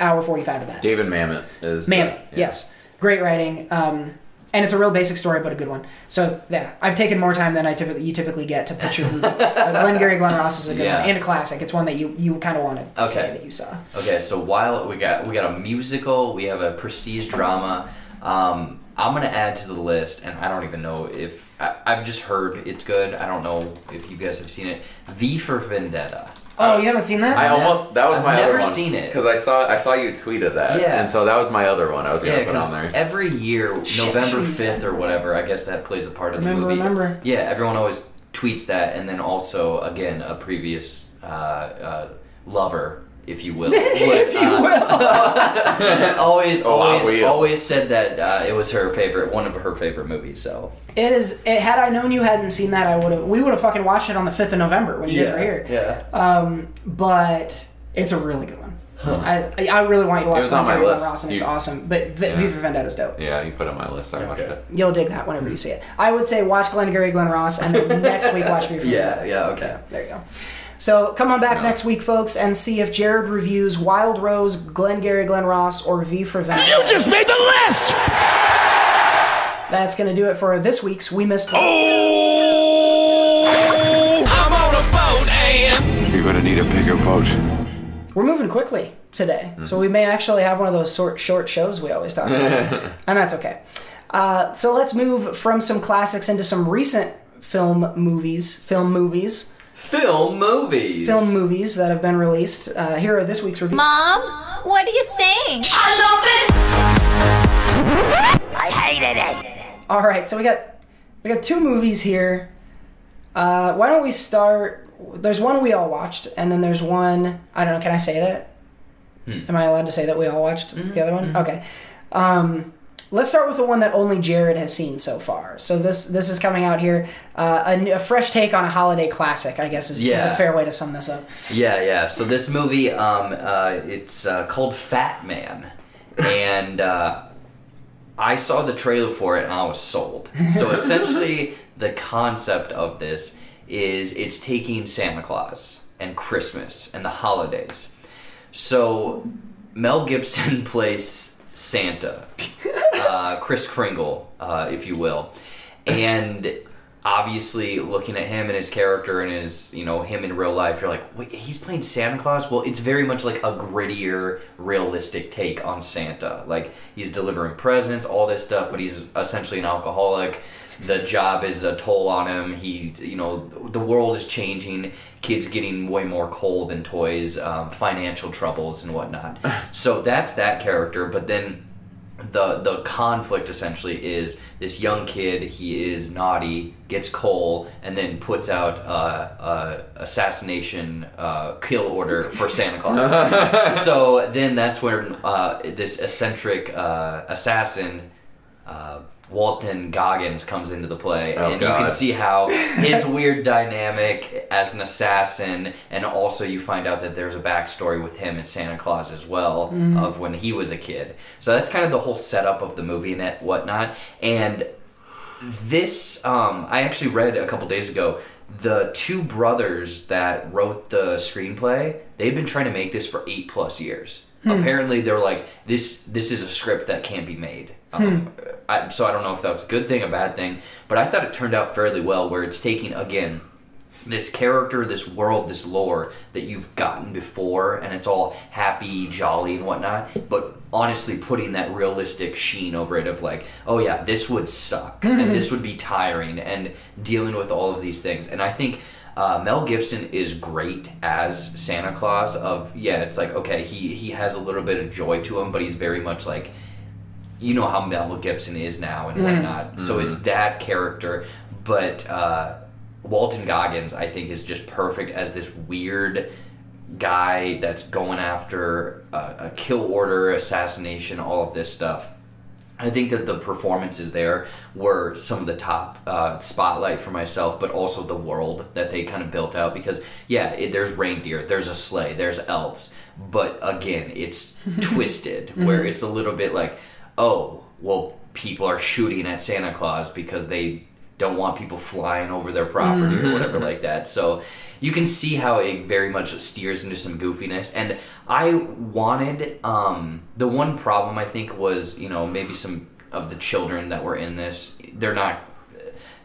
hour 45 of that. David Mamet is. the- Mammoth, yeah. yes. Great writing. Um, and it's a real basic story, but a good one. So yeah, I've taken more time than I typically you typically get to put your movie. uh, Glengarry Glen Ross is a good Yeah. one and a classic. It's one that you you kind of want to say Okay. that you saw. Okay, so while we got we got a musical, we have a prestige drama. Um, I'm gonna add to the list, and I don't even know if I, I've just heard it's good. I don't know if you guys have seen it. V for Vendetta. Oh, you haven't seen that? I almost that was I've my never other one seen it. because I saw I saw you tweeted that Yeah. and so that was my other one I was gonna Yeah, put on there. because every year, Shit, November should use fifth or whatever, I guess that plays a part of Remember, the movie. remember. Yeah, everyone always tweets that, and then also again a previous uh, uh, lover if you will, if you will, always, Oh, always, will. always said that uh, it was her favorite, one of her favorite movies. So It is. It, had I known you hadn't seen that, I would have. We would have fucking watched it on the fifth of November when you guys were here. yeah. Um, but it's a really good one. I, I really want you to watch It was on my Glen list. Ross, and it's awesome. But v- Yeah. V for Vendetta's dope. Yeah, you put it on my list. I watched Okay. it. You'll dig that whenever you see it. I would say watch Glengarry Glen Ross, and then next week watch V for Yeah, Vendetta. yeah, okay. There you go. So come on back No. next week, folks, and see if Jared reviews Wild Rose, Glengarry Glen Ross, or V for Vendetta. You just made the list! That's going to do it for this week's We Missed. Oh! I'm on a boat and You're gonna need a bigger boat. We're moving quickly today, so we may actually have one of those short, short shows we always talk about, and that's okay. Uh, so let's move from some classics into some recent film movies, film movies, Film movies. film movies that have been released. Uh, here are this week's reviews. Mom, what do you think? I love it. I hated it. All right, so we got we got two movies here. Uh, why don't we start? There's one we all watched, and then there's one. I don't know. Can I say that? Am I allowed to say that we all watched the other one? Okay. Um, let's start with the one that only Jared has seen so far. So this this is coming out here. Uh, a, a fresh take on a holiday classic, I guess, is, is a fair way to sum this up. Yeah, yeah. So this movie, um, uh, it's uh, called Fat Man, and uh, I saw the trailer for it and I was sold. So essentially, the concept of this is it's taking Santa Claus and Christmas and the holidays. So Mel Gibson plays Santa, uh, Kris Kringle, uh, if you will, and obviously looking at him and his character and his you know him in real life you're like wait he's playing santa claus? Well it's very much like a grittier realistic take on santa. Like he's delivering presents all this stuff but he's essentially an alcoholic. The job is a toll on him. He you know the world is changing. Kids getting way more cold than toys um, financial troubles and whatnot. So that's that character but then the the conflict essentially is this young kid he is naughty gets coal and then puts out uh, a assassination uh, kill order for Santa Claus. So then that's where uh, this eccentric uh, assassin uh, Walton Goggins comes into the play, Oh, and you can see how his weird dynamic as an assassin, and also you find out that there's a backstory with him and Santa Claus as well of when he was a kid. So that's kind of the whole setup of the movie and whatnot. And this, um, I actually read a couple days ago. The two brothers that wrote the screenplay, they've been trying to make this for eight plus years. Hmm. Apparently, they're like this. This is a script that can't be made. Um, hmm. I, so I don't know if that's a good thing, a bad thing, but I thought it turned out fairly well. Where it's taking again this character, this world, this lore that you've gotten before, and it's all happy, jolly, and whatnot. But honestly, putting that realistic sheen over it of like, oh yeah, this would suck, and hmm. this would be tiring, and dealing with all of these things. And I think uh, Mel Gibson is great as Santa Claus. Of yeah, it's like okay, he he has a little bit of joy to him, but he's very much like you know how Mel Gibson is now and whatnot. So it's that character, but uh, Walton Goggins, I think, is just perfect as this weird guy that's going after a, a kill order, assassination, all of this stuff. I think that the performances there were some of the top uh, spotlight for myself, but also the world that they kind of built out. Because yeah, it, there's reindeer, there's a sleigh, there's elves, but again, it's twisted where it's a little bit like, oh, well, people are shooting at Santa Claus because they don't want people flying over their property or whatever like that. So you can see how it very much steers into some goofiness. And I wanted um, the one problem I think was you know maybe some of the children that were in this they're not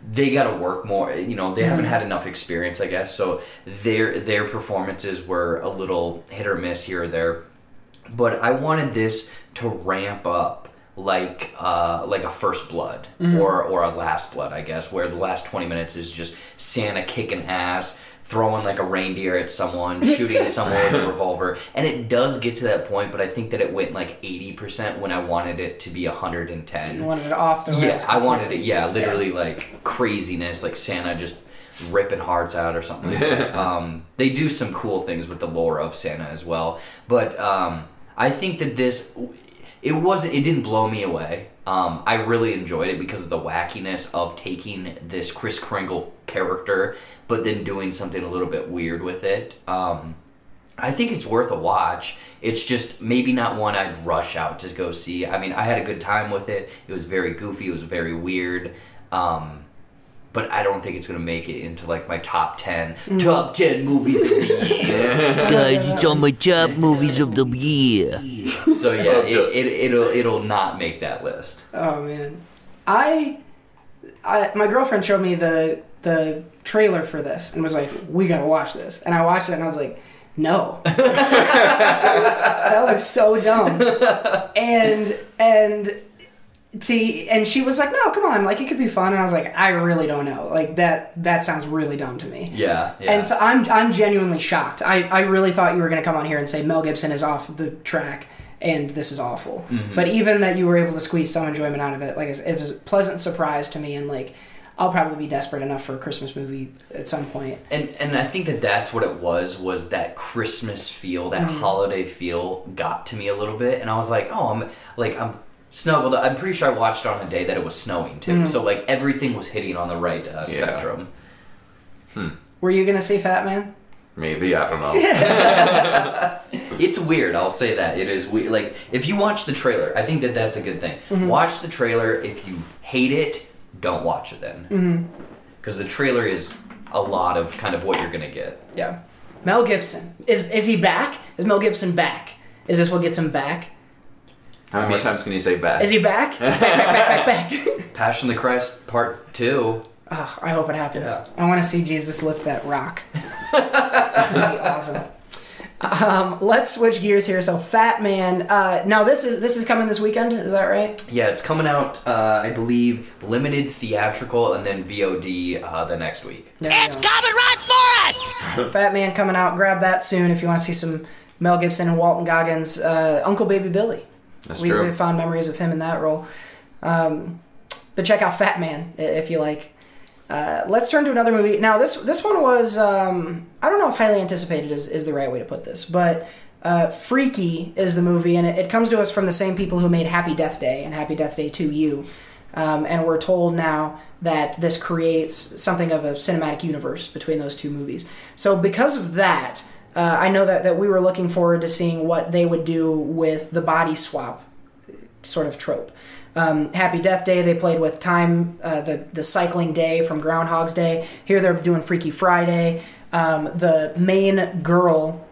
they got to work more you know they haven't had enough experience i guess so their their performances were a little hit or miss here or there but I wanted this to ramp up like uh, like a first blood or or a last blood, I guess, where the last twenty minutes is just Santa kicking ass, throwing like a reindeer at someone, shooting someone with a revolver, and it does get to that point. But I think that it went like eighty percent when I wanted it to be hundred and ten. You wanted it off the Yeah, I wanted it. Yeah, literally like craziness, like Santa just ripping hearts out or something. Um, they do some cool things with the lore of Santa as well, but um, I think that this it wasn't it didn't blow me away. Um, I really enjoyed it because of the wackiness of taking this Kris Kringle character, but then doing something a little bit weird with it. Um, I think it's worth a watch. It's just maybe not one I'd rush out to go see. I mean, I had a good time with it. It was very goofy. It was very weird. Um, but I don't think it's gonna make it into like my top ten mm. top ten movies of the year. Guys, it's on my top movies of the year. so yeah, oh, it, it, it'll it'll not make that list. Oh man, I, I my girlfriend showed me the the trailer for this and was like, "We gotta watch this," and I watched it and I was like, "No, that looks so dumb," and and. See, and she was like, "No, come on, like it could be fun." And I was like, "I really don't know. Like that that sounds really dumb to me." Yeah, yeah. And so I'm I'm genuinely shocked. I, I really thought you were going to come on here and say Mel Gibson is off the track and this is awful. Mm-hmm. But even that you were able to squeeze some enjoyment out of it, like is, is a pleasant surprise to me. And like I'll probably be desperate enough for a Christmas movie at some point. and and I think that that's what it was was that Christmas feel, that Mm-hmm. holiday feel got to me a little bit, and I was like, oh, I'm like I'm snuggled. I'm pretty sure I watched on a day that it was snowing too, Mm-hmm. so like everything was hitting on the right uh, spectrum. Were you going to say Fat Man? Maybe I don't know. It's weird. I'll say that it is weird. Like if you watch the trailer, I think that that's a good thing. Mm-hmm. Watch the trailer. If you hate it, don't watch it then, Mm-hmm. because the trailer is a lot of kind of what you're gonna get. Yeah. Mel Gibson is is he back? Is Mel Gibson back? Is this what gets him back? How many more times can you say back? Is he back? back, back, back, back, back. Passion of the Christ Part Two. Oh, I hope it happens. Yeah. I want to see Jesus lift that rock. That'd be awesome. Um, let's switch gears here. So, Fat Man. Uh, now this is this is coming this weekend. Is that right? Yeah, it's coming out. Uh, I believe limited theatrical and then VOD uh, the next week. There It's go. coming right for us! Fat Man coming out. Grab that soon if you want to see some Mel Gibson and Walton Goggins. Uh, Uncle Baby Billy. That's we, true. we have fond memories of him in that role. Um, but check out Fat Man if you like. Uh, let's turn to another movie. Now this this one was um, I don't know if highly anticipated is, is the right way to put this, but uh, Freaky is the movie, and it, it comes to us from the same people who made Happy Death Day and Happy Death Day 2U. Um, and we're told now that this creates something of a cinematic universe between those two movies. So because of that, uh, I know that, that we were looking forward to seeing what they would do with the body swap sort of trope. Um, Happy Death Day, they played with time, uh, the the cycling day from Groundhog's Day. Here they're doing Freaky Friday. Um, the main girl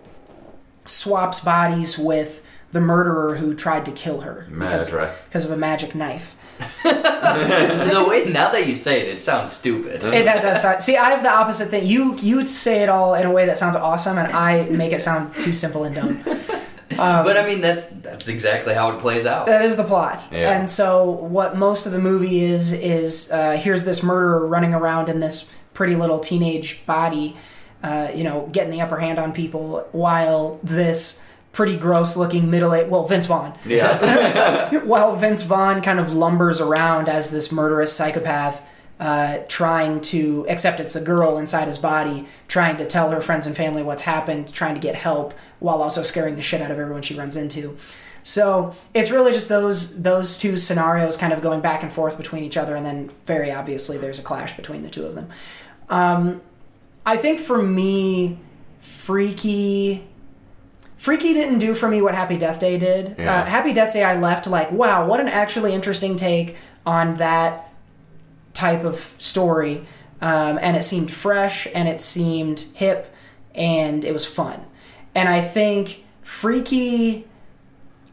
swaps bodies with the murderer who tried to kill her because, because of a magic knife. the way now that you say it, it sounds stupid. Hey, that does sound, see, I have the opposite thing. You you say it all in a way that sounds awesome, and I make it sound too simple and dumb. but I mean, that's that's exactly how it plays out. That is the plot. Yeah. And so, what most of the movie is is uh, here's this murderer running around in this pretty little teenage body, uh, you know, getting the upper hand on people, while this pretty gross looking middle aged well Vince Vaughn Yeah. while Vince Vaughn kind of lumbers around as this murderous psychopath, uh, trying to, except it's a girl inside his body, trying to tell her friends and family what's happened, trying to get help, while also scaring the shit out of everyone she runs into. So it's really just those those two scenarios kind of going back and forth between each other, and then very obviously there's a clash between the two of them. Um, I think for me, Freaky. Freaky didn't do for me what Happy Death Day did. Yeah. Uh, Happy Death Day, I left like, wow, what an actually interesting take on that type of story. Um, and it seemed fresh and it seemed hip and it was fun. And I think Freaky,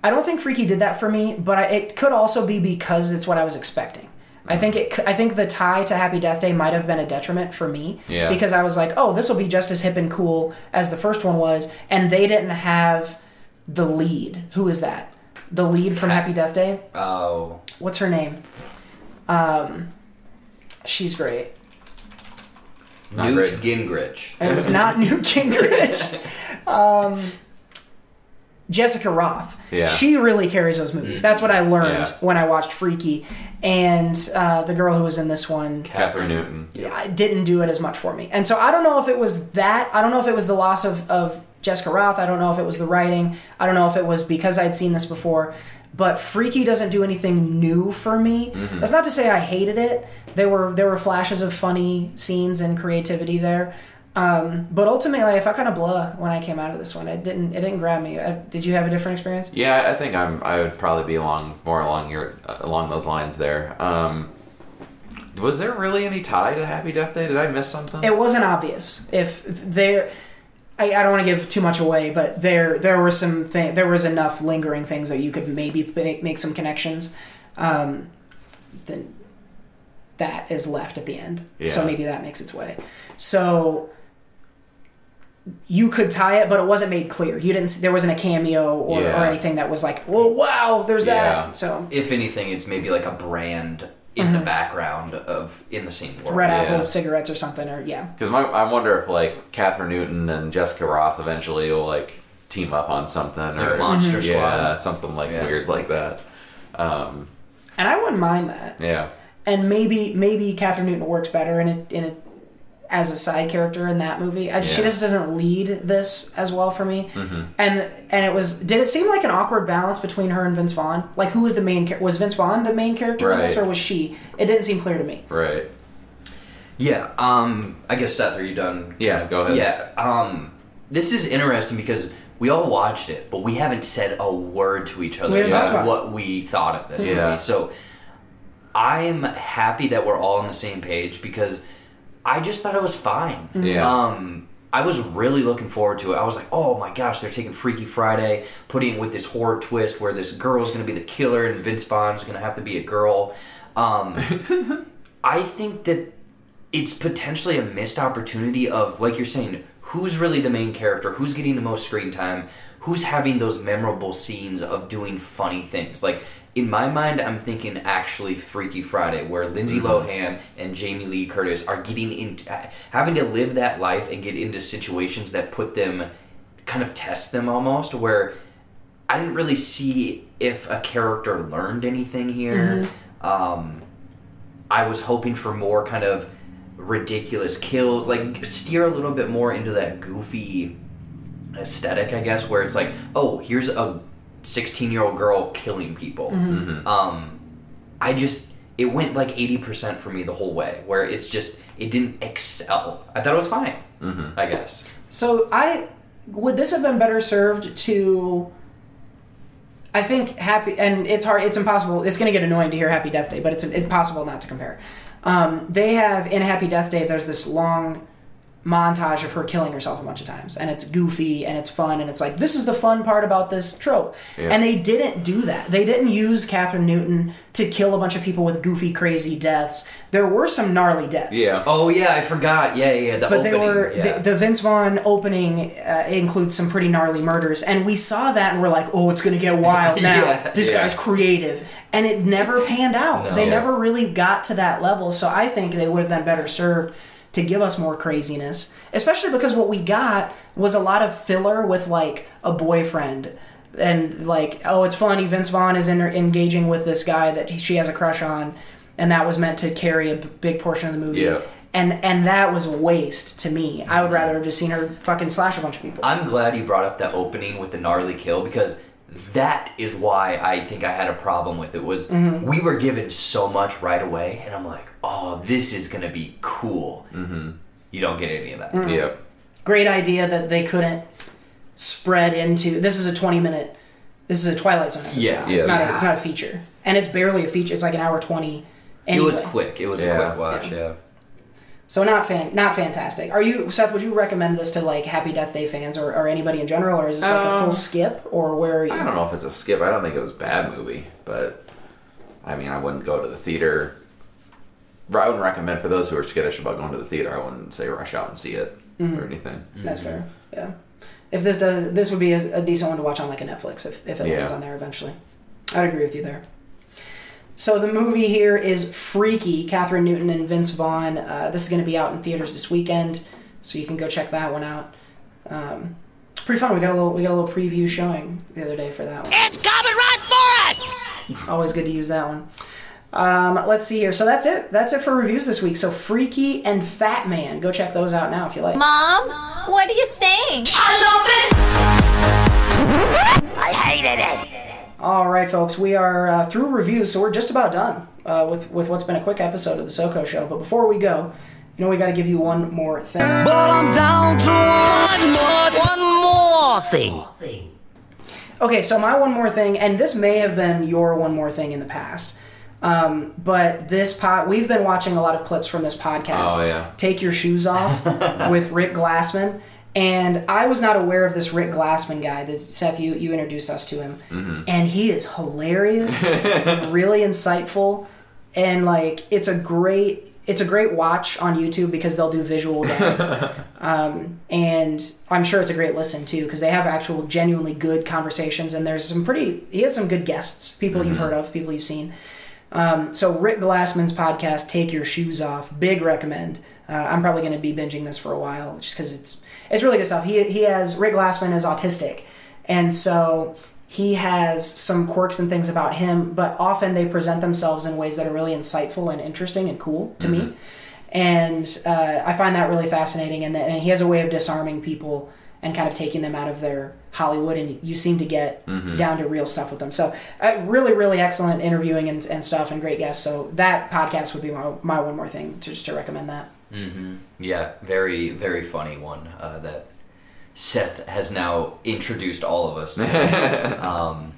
I don't think Freaky did that for me, but I, it could also be because it's what I was expecting. I think it. c- I think the tie to Happy Death Day might have been a detriment for me Yeah. because I was like, "Oh, this will be just as hip and cool as the first one was," and they didn't have the lead. Who is that? The lead from Happy Death Day. Oh, What's her name? Um, she's great. Not Newt great. Gingrich. It was not Newt Gingrich. Um, Jessica Rothe. Yeah. She really carries those movies. That's what I learned Yeah. when I watched Freaky. And uh, the girl who was in this one Kathryn Newton. I didn't do it as much for me. And so I don't know if it was that. I don't know if it was the loss of, of Jessica Rothe. I don't know if it was the writing. I don't know if it was because I'd seen this before. But Freaky doesn't do anything new for me. That's not to say I hated it. There were there were flashes of funny scenes and creativity there. Um, but ultimately, I felt kind of blah when I came out of this one. It didn't it didn't grab me. Uh did you have a different experience? Yeah, I think I'm. I would probably be along more along your uh, along those lines there. Um, was there really any tie to Happy Death Day? Did I miss something? it wasn't obvious if there I, I don't want to give too much away but there there were some thing there was enough lingering things that you could maybe make, make some connections um, then that is left at the end so maybe that makes its way so you could tie it but it wasn't made clear you didn't there wasn't a cameo or, or anything that was like oh wow there's Yeah. that so If anything, it's maybe like a brand in the background of in the same world. red Yeah. apple cigarettes or something or yeah Because I wonder if like Kathryn Newton and Jessica Rothe eventually will like team up on something Like or Monster yeah, Squad. something like Yeah. weird like that. Um, and i wouldn't mind that yeah, and maybe maybe Kathryn Newton works better in a, in a as a side character in that movie. I, She Yeah. Mm-hmm. just doesn't lead this as well for me. And and it was did it seem like an awkward balance between her and Vince Vaughn? Like who was the main char- was Vince Vaughn the main character in this or was she? It didn't seem clear to me. right. Yeah. Um. I guess Seth, are you done? Yeah, go ahead. Yeah. Um. This is interesting because we all watched it, but we haven't said a word to each other We about what we thought of this Yeah. movie. So I'm happy that we're all on the same page because I just thought it was fine. Yeah. Um. I was really looking forward to it. I was like, "Oh my gosh, they're taking Freaky Friday, putting it with this horror twist where this girl's going to be the killer and Vince Vaughn's going to have to be a girl." Um, I think that it's potentially a missed opportunity of like you're saying who's really the main character who's getting the most screen time who's having those memorable scenes of doing funny things like in my mind i'm thinking actually freaky friday where lindsay lohan and jamie lee curtis are getting into having to live that life and get into situations that put them kind of test them almost where I didn't really see if a character learned anything here. Um, I was hoping for more kind of ridiculous kills, like steer a little bit more into that goofy aesthetic, I guess, where it's like, oh, here's a 16 year old girl killing people. Um, I just, it went like 80% for me the whole way, where it's just, it didn't excel. I thought it was fine, I guess. So I would this have been better served to I think happy and it's hard it's impossible it's going to get annoying to hear happy death day but it's it's possible not to compare. Um, they have in happy death day there's this long montage of her killing herself a bunch of times and it's goofy and it's fun and it's like this is the fun part about this trope Yeah. and they didn't do that they didn't use kathryn newton to kill a bunch of people with goofy crazy deaths there were some gnarly deaths Yeah. Oh, yeah, I forgot. Yeah, yeah, the but opening. they were yeah. the, the Vince Vaughn opening uh, includes some pretty gnarly murders, and we saw that and we're like, oh, it's gonna get wild now. Yeah, this yeah. guy's creative, and it never panned out. No. they Yeah. never really got to that level. So I think they would have been better served to give us more craziness, especially because what we got was a lot of filler with like a boyfriend. And like, oh, it's funny. Vince Vaughn is in, engaging with this guy that he, she has a crush on, and that was meant to carry a big portion of the movie Yeah. and and that was a waste to me. I would rather have just seen her fucking slash a bunch of people. I'm glad you brought up that opening with the gnarly kill because that is why I think I had a problem with it. Was Mm-hmm. we were given so much right away, and I'm like, oh, this is gonna be cool. Mm-hmm. You don't get any of that. Mm. Yeah. Great idea that they couldn't spread into. This is a twenty minute. This is a Twilight Zone episode. Yeah. it's Yeah. not. A, it's not a feature, and it's barely a feature. It's like an hour twenty. Anyway. It was quick. It was Yeah. a quick watch. Yeah. So not fan, not fantastic. Are you Seth? Would you recommend this to like Happy Death Day fans or, or anybody in general, or is this like a full Um, skip, or where are you? I don't know if it's a skip. I don't think it was a bad movie, but I mean, I wouldn't go to the theater. I wouldn't recommend for those who are skittish about going to the theater. I wouldn't say rush out and see it Mm-hmm. or anything. That's fair. Yeah. If this does, this would be a, a decent one to watch on like a Netflix if, if it Yeah. lands on there eventually. I'd agree with you there. So the movie here is Freaky. Kathryn Newton and Vince Vaughn. Uh, this is going to be out in theaters this weekend, so you can go check that one out. Um, pretty fun. We got a little we got a little preview showing the other day for that one. It's coming right for us! Always good to use that one. Um, let's see here. So that's it. That's it for reviews this week. So Freaky and Fat Man. Go check those out now if you like. Mom, what do you think? I love it. I hated it! All right, folks. We are uh, through reviews, so we're just about done uh, with with what's been a quick episode of the SoCo Show. But before we go, you know we got to give you one more thing. But I'm down to one more, one more thing. Okay, so my one more thing, and this may have been your one more thing in the past. Um, but this pod, we've been watching a lot of clips from this podcast. Oh, yeah. Take your shoes off with Rick Glassman, and I was not aware of this Rick Glassman guy. That Seth, you you introduced us to him, Mm-hmm. and he is hilarious, really insightful, and like it's a great it's a great watch on YouTube because they'll do visual. Um, and I'm sure it's a great listen too because they have actual genuinely good conversations and there's some pretty he has some good guests people you've heard of people you've seen um, so Rick Glassman's podcast Take Your Shoes Off big recommend uh, I'm probably going to be binging this for a while just because it's it's really good stuff he, he has Rick Glassman is autistic and so he has some quirks and things about him but often they present themselves in ways that are really insightful and interesting and cool to me and uh, I find that really fascinating. And, that, and he has a way of disarming people and kind of taking them out of their Hollywood, and you seem to get down to real stuff with them. So, uh, really, really excellent interviewing and, and stuff, and great guests. So that podcast would be my, my one more thing to just to recommend that. Yeah, very very funny one uh, that Seth has now introduced all of us to. um,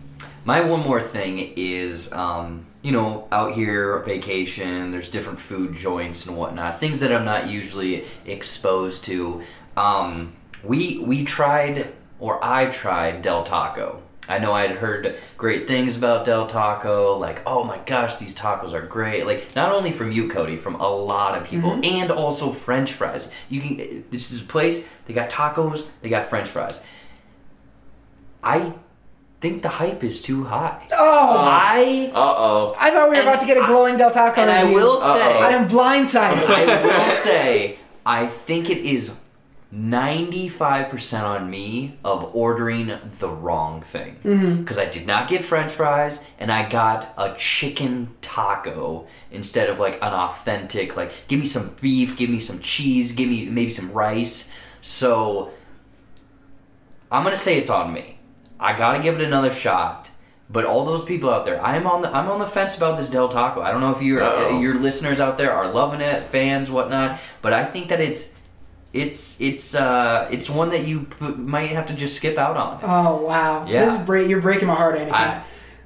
my one more thing is, um, you know, out here vacation. There's different food joints and whatnot, things that I'm not usually exposed to. Um, we we tried, or I tried Del Taco. I know I'd heard great things about Del Taco, like, oh my gosh, these tacos are great. Like, not only from you, Cody, from a lot of people, and also French fries. You can. This is a place they got tacos, they got French fries. I think the hype is too high. Oh, I Uh oh. I thought we were about to get a glowing Del Taco and I will say, I am blindsided. I will say, I think it is 95% on me of ordering the wrong thing. Mm-hmm. Because I did not get french fries and I got a chicken taco instead of like an authentic, like, give me some beef, give me some cheese, give me maybe some rice. So I'm going to say it's on me. I got to give it another shot. But all those people out there, I'm on the I'm on the fence about this Del Taco. I don't know if you Uh-oh. your listeners out there are loving it, fans, whatnot. But I think that it's it's it's uh it's one that you p- might have to just skip out on. oh wow, Yeah. this is break. You're breaking my heart, Anakin. I,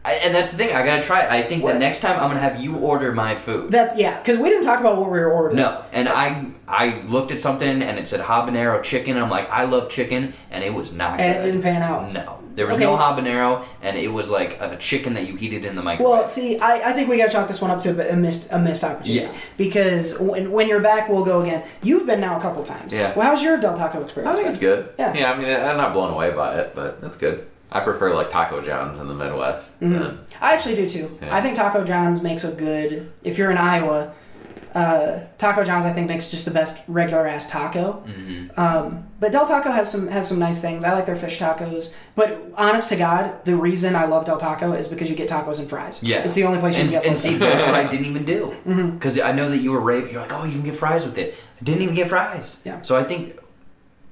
I, and that's the thing. I gotta try. it. I think What? the next time I'm gonna have you order my food. That's yeah, because we didn't talk about what we were ordering. no, and I I looked at something and it said habanero chicken. I'm like, I love chicken, and it was not. And it didn't pan out. No, there was Okay. no habanero, and it was like a chicken that you heated in the microwave. Well, see, I, I think we got to chalk this one up to a, missed a missed opportunity. Yeah. Because when, when you're back, we'll go again. You've been now a couple times. Yeah. Well, how's your Del Taco experience? I think been? it's good. Yeah. Yeah, I mean, I'm not blown away by it, but it's good. I prefer like Taco John's in the Midwest. Mm-hmm. than- I actually do too. Yeah. I think Taco John's makes a good. If you're in Iowa, uh, Taco John's I think makes just the best regular ass taco. Mm-hmm. Um, but Del Taco has some has some nice things. I like their fish tacos. But honest to God, the reason I love Del Taco is because you get tacos and fries. Yeah, it's the only place you and, can get. And see, that's what I didn't even do because I know that you were raving. You're like, oh, you can get fries with it. I didn't even get fries. Yeah. So I think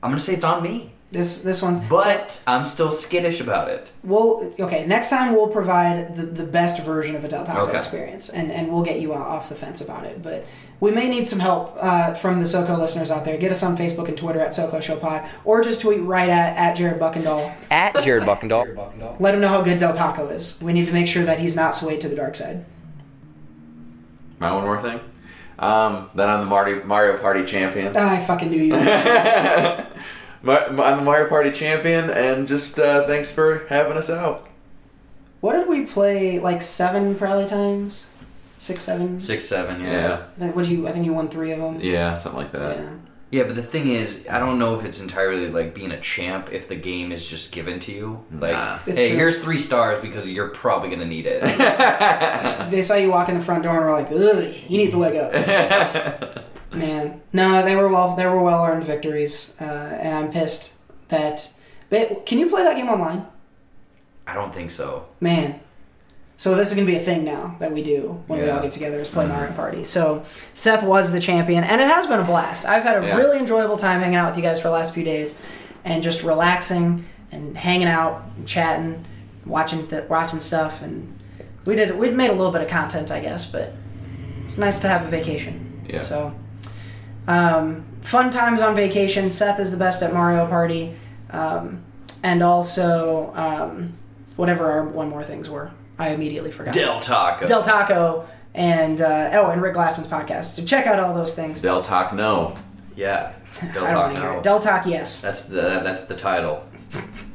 I'm gonna say it's on me, This this one's but I'm still skittish about it. We'll okay. Next time we'll provide the, the best version of a Del Taco Okay. experience, and, and we'll get you off the fence about it. But we may need some help uh, from the SoCo listeners out there. Get us on Facebook and Twitter at SoCo Show Pod, or just tweet right at at Jared Buckendall. At Jared Buckendall. Let him know how good Del Taco is. We need to make sure that he's not swayed to the dark side. My one more thing. Um, then I'm the Mario, Mario Party champion. I fucking knew you. would. I'm the Mario Party champion, and just uh, thanks for having us out. what did we play? Like seven probably times, six, seven. Six, seven, yeah. Yeah, Like, What you? I think you won three of them. yeah, something like that. Yeah. Yeah, but the thing is, I don't know if it's entirely like being a champ if the game is just given to you. Like, Nah. Hey, true. here's three stars because you're probably gonna need it. They saw you walk in the front door and were like, "Ugh, he needs a leg up." Man, no, they were well. They were well earned victories, uh, and I'm pissed that But can you play that game online? I don't think so. Man. So this is gonna be a thing now that we do when we all get together is play Mario Party. So Seth was the champion, and it has been a blast. I've had a Yeah. really enjoyable time hanging out with you guys for the last few days, and just relaxing and hanging out, and chatting, watching th- watching stuff, and we did we made a little bit of content, I guess, but it's nice to have a vacation. Yeah. So um, fun times on vacation. Seth is the best at Mario Party, um, and also um, whatever our one more things were. I immediately forgot. Del Taco. Del Taco and uh, oh, and Rick Glassman's podcast. So check out all those things. Del Talk No. yeah. Del I don't want to hear Taco. it. Del Talk, yes. That's the that's the title.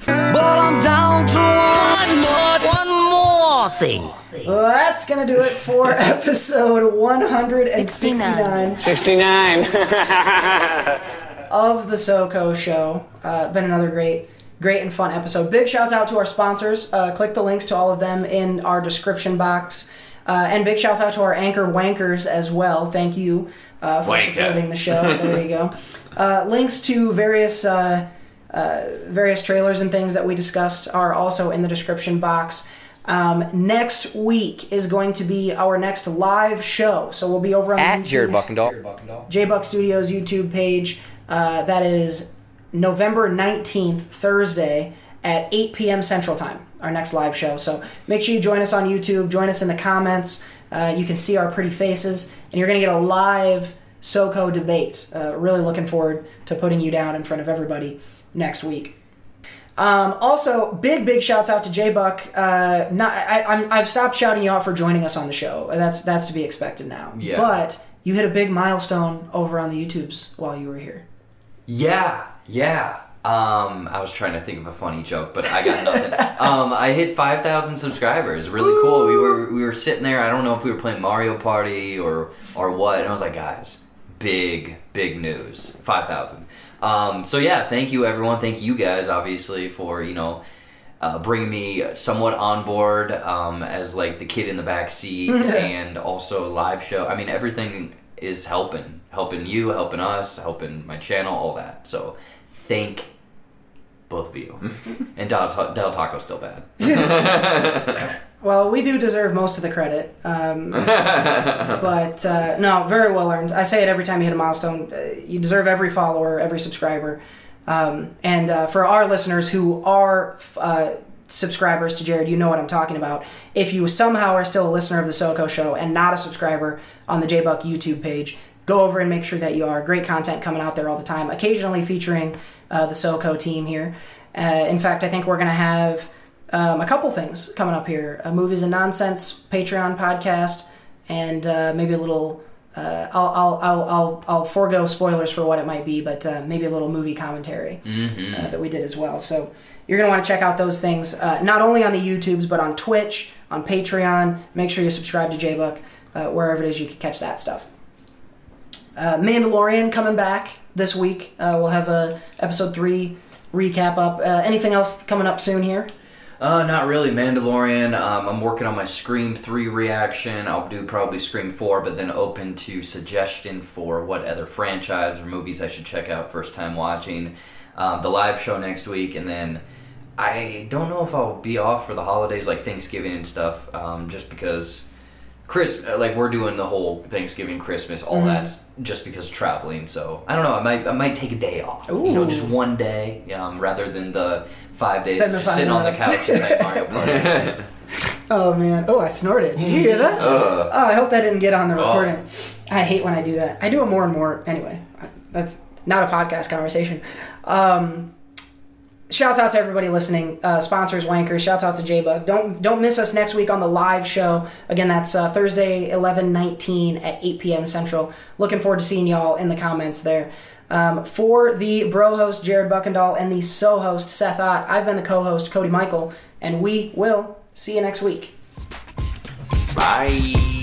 But I'm down to one more, One more thing. Well, that's gonna do it for episode 169 69. of the SoCo Show. Uh, been another great, great and fun episode. Big shouts out to our sponsors. Uh, click the links to all of them in our description box. Uh, and big shouts out to our anchor wankers as well. Thank you uh, for Wanker. supporting the show. There you go. Uh, links to various uh, uh, various trailers and things that we discussed are also in the description box. Um, next week is going to be our next live show, so we'll be over on At Jared YouTube's- Buckendahl. J Buck Studios YouTube page. Uh, that is November 19th, Thursday at 8 p.m. Central Time, our next live show. So make sure you join us on YouTube, join us in the comments. Uh, you can see our pretty faces, and you're going to get a live SoCo debate. Uh, really looking forward to putting you down in front of everybody next week. Um, also, big big shouts out to J Buck. Uh, not I, I'm, I've stopped shouting you out for joining us on the show. That's that's to be expected now. Yeah. But you hit a big milestone over on the YouTubes while you were here. Yeah, yeah. Um, I was trying to think of a funny joke, but I got nothing. um, I hit five thousand subscribers. Really cool. We were we were sitting there. I don't know if we were playing Mario Party or or what. And I was like, guys, big big news. Five thousand. Um, so yeah, thank you everyone. Thank you guys, obviously, for you know. Uh, bringing me somewhat on board um, as like the kid in the back seat and also live show. I mean, everything is helping, helping you, helping us, helping my channel, all that. So thank both of you. and Del, Ta- Del Taco's still bad. Well, we do deserve most of the credit, um, but uh, no, very well earned. I say it every time you hit a milestone. Uh, you deserve every follower, every subscriber, um, and uh, for our listeners who are uh, subscribers to Jared, you know what I'm talking about. If you somehow are still a listener of the SoCo Show and not a subscriber on the JBuck YouTube page, go over and make sure that you are. Great content coming out there all the time, occasionally featuring uh, the SoCo team here. Uh, in fact, I think we're going to have um, a couple things coming up here. A movies and nonsense patreon podcast and uh, maybe a little uh, I'll, I'll, I'll, I'll, I'll forego spoilers for what it might be but uh, maybe a little movie commentary uh, that we did as well. So you're going to want to check out those things uh, not only on the youtubes but on twitch on patreon. Make sure you subscribe to JBuck, uh, wherever it is you can catch that stuff. Uh, mandalorian coming back this week uh, we'll have a episode 3 recap up uh, anything else coming up soon here Uh, not really. Mandalorian. Um, I'm working on my Scream 3 reaction. I'll do probably Scream 4, but then open to suggestion for what other franchise or movies I should check out first time watching. Um, the live show next week, and then I don't know if I'll be off for the holidays like Thanksgiving and stuff, um, just because. Chris, uh, like we're doing the whole Thanksgiving, Christmas, all Mm-hmm. that's just because traveling. So I don't know. I might, I might take a day off. You know, just one day, um, rather than the five days the just sitting on the couch and Mario Party. Oh man! Oh, I snorted. Did you hear that? Ugh. Oh, I hope that didn't get on the Oh. recording. I hate when I do that. I do it more and more. Anyway, that's not a podcast conversation. Um, shouts out to everybody listening. Uh, sponsors, wankers. Shouts out to JBuck. Don't don't miss us next week on the live show. Again, that's uh, Thursday, eleven nineteen at eight p.m. Central. Looking forward to seeing y'all in the comments there. Um, for the bro host Jared Buckendahl and the so host Seth Ott, I've been the co-host Cody Michael, and we will see you next week. Bye.